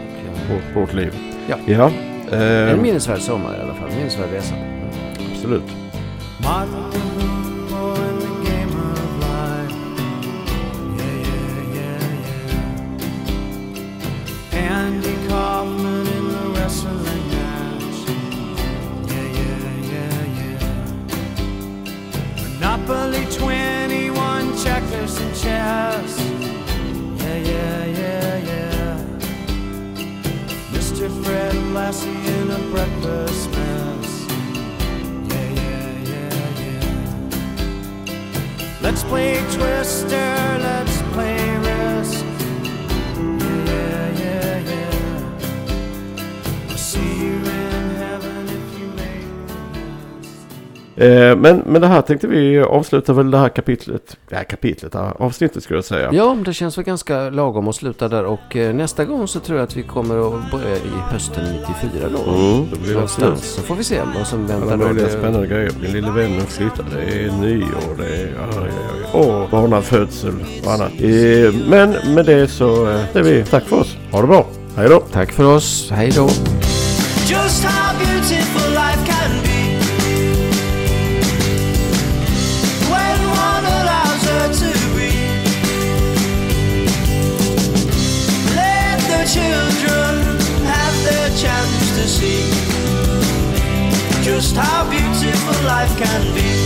Och, Vårt, liv. Ja. Ja, eh, En minnesvärd sommar i alla fall. Minnesvärd resa. Absolut. Martin Monopoly 21, checkers and chess. Yeah, yeah, yeah, yeah. Mr. Fred Lassie in a breakfast mess. Yeah, yeah, yeah, yeah. Let's play Twister, let's men, men det här tänkte vi avsluta väl det här kapitlet. Ja, kapitlet, det här avsnittet skulle jag säga. Ja, det känns väl ganska lagom att sluta där. Och eh, nästa gång så tror jag att vi kommer att börja i hösten 94 då. Mm, då blir det Någonstans. absolut. Så får vi se vad som Alla väntar då. möjliga Det- spännande grejer. Min lille vän flyttar. Det är nyår. Det är ja, ja, ja. Och barnafödsel och annat. Eh, men med det så eh, säger vi tack för oss. Ha det bra. Hej då. Tack för oss. Hej då. See just how beautiful life can be.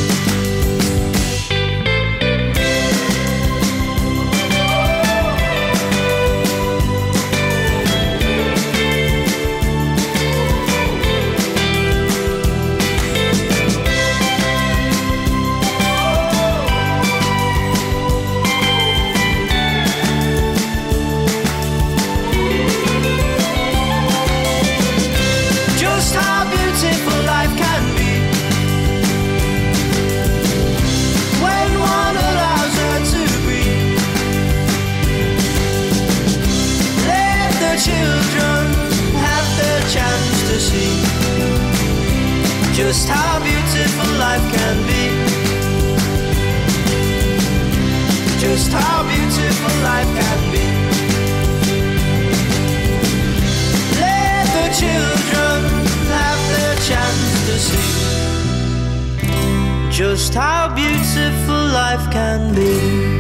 Just how beautiful life can be. Just how beautiful life can be. Let the children have their chance to see just how beautiful life can be.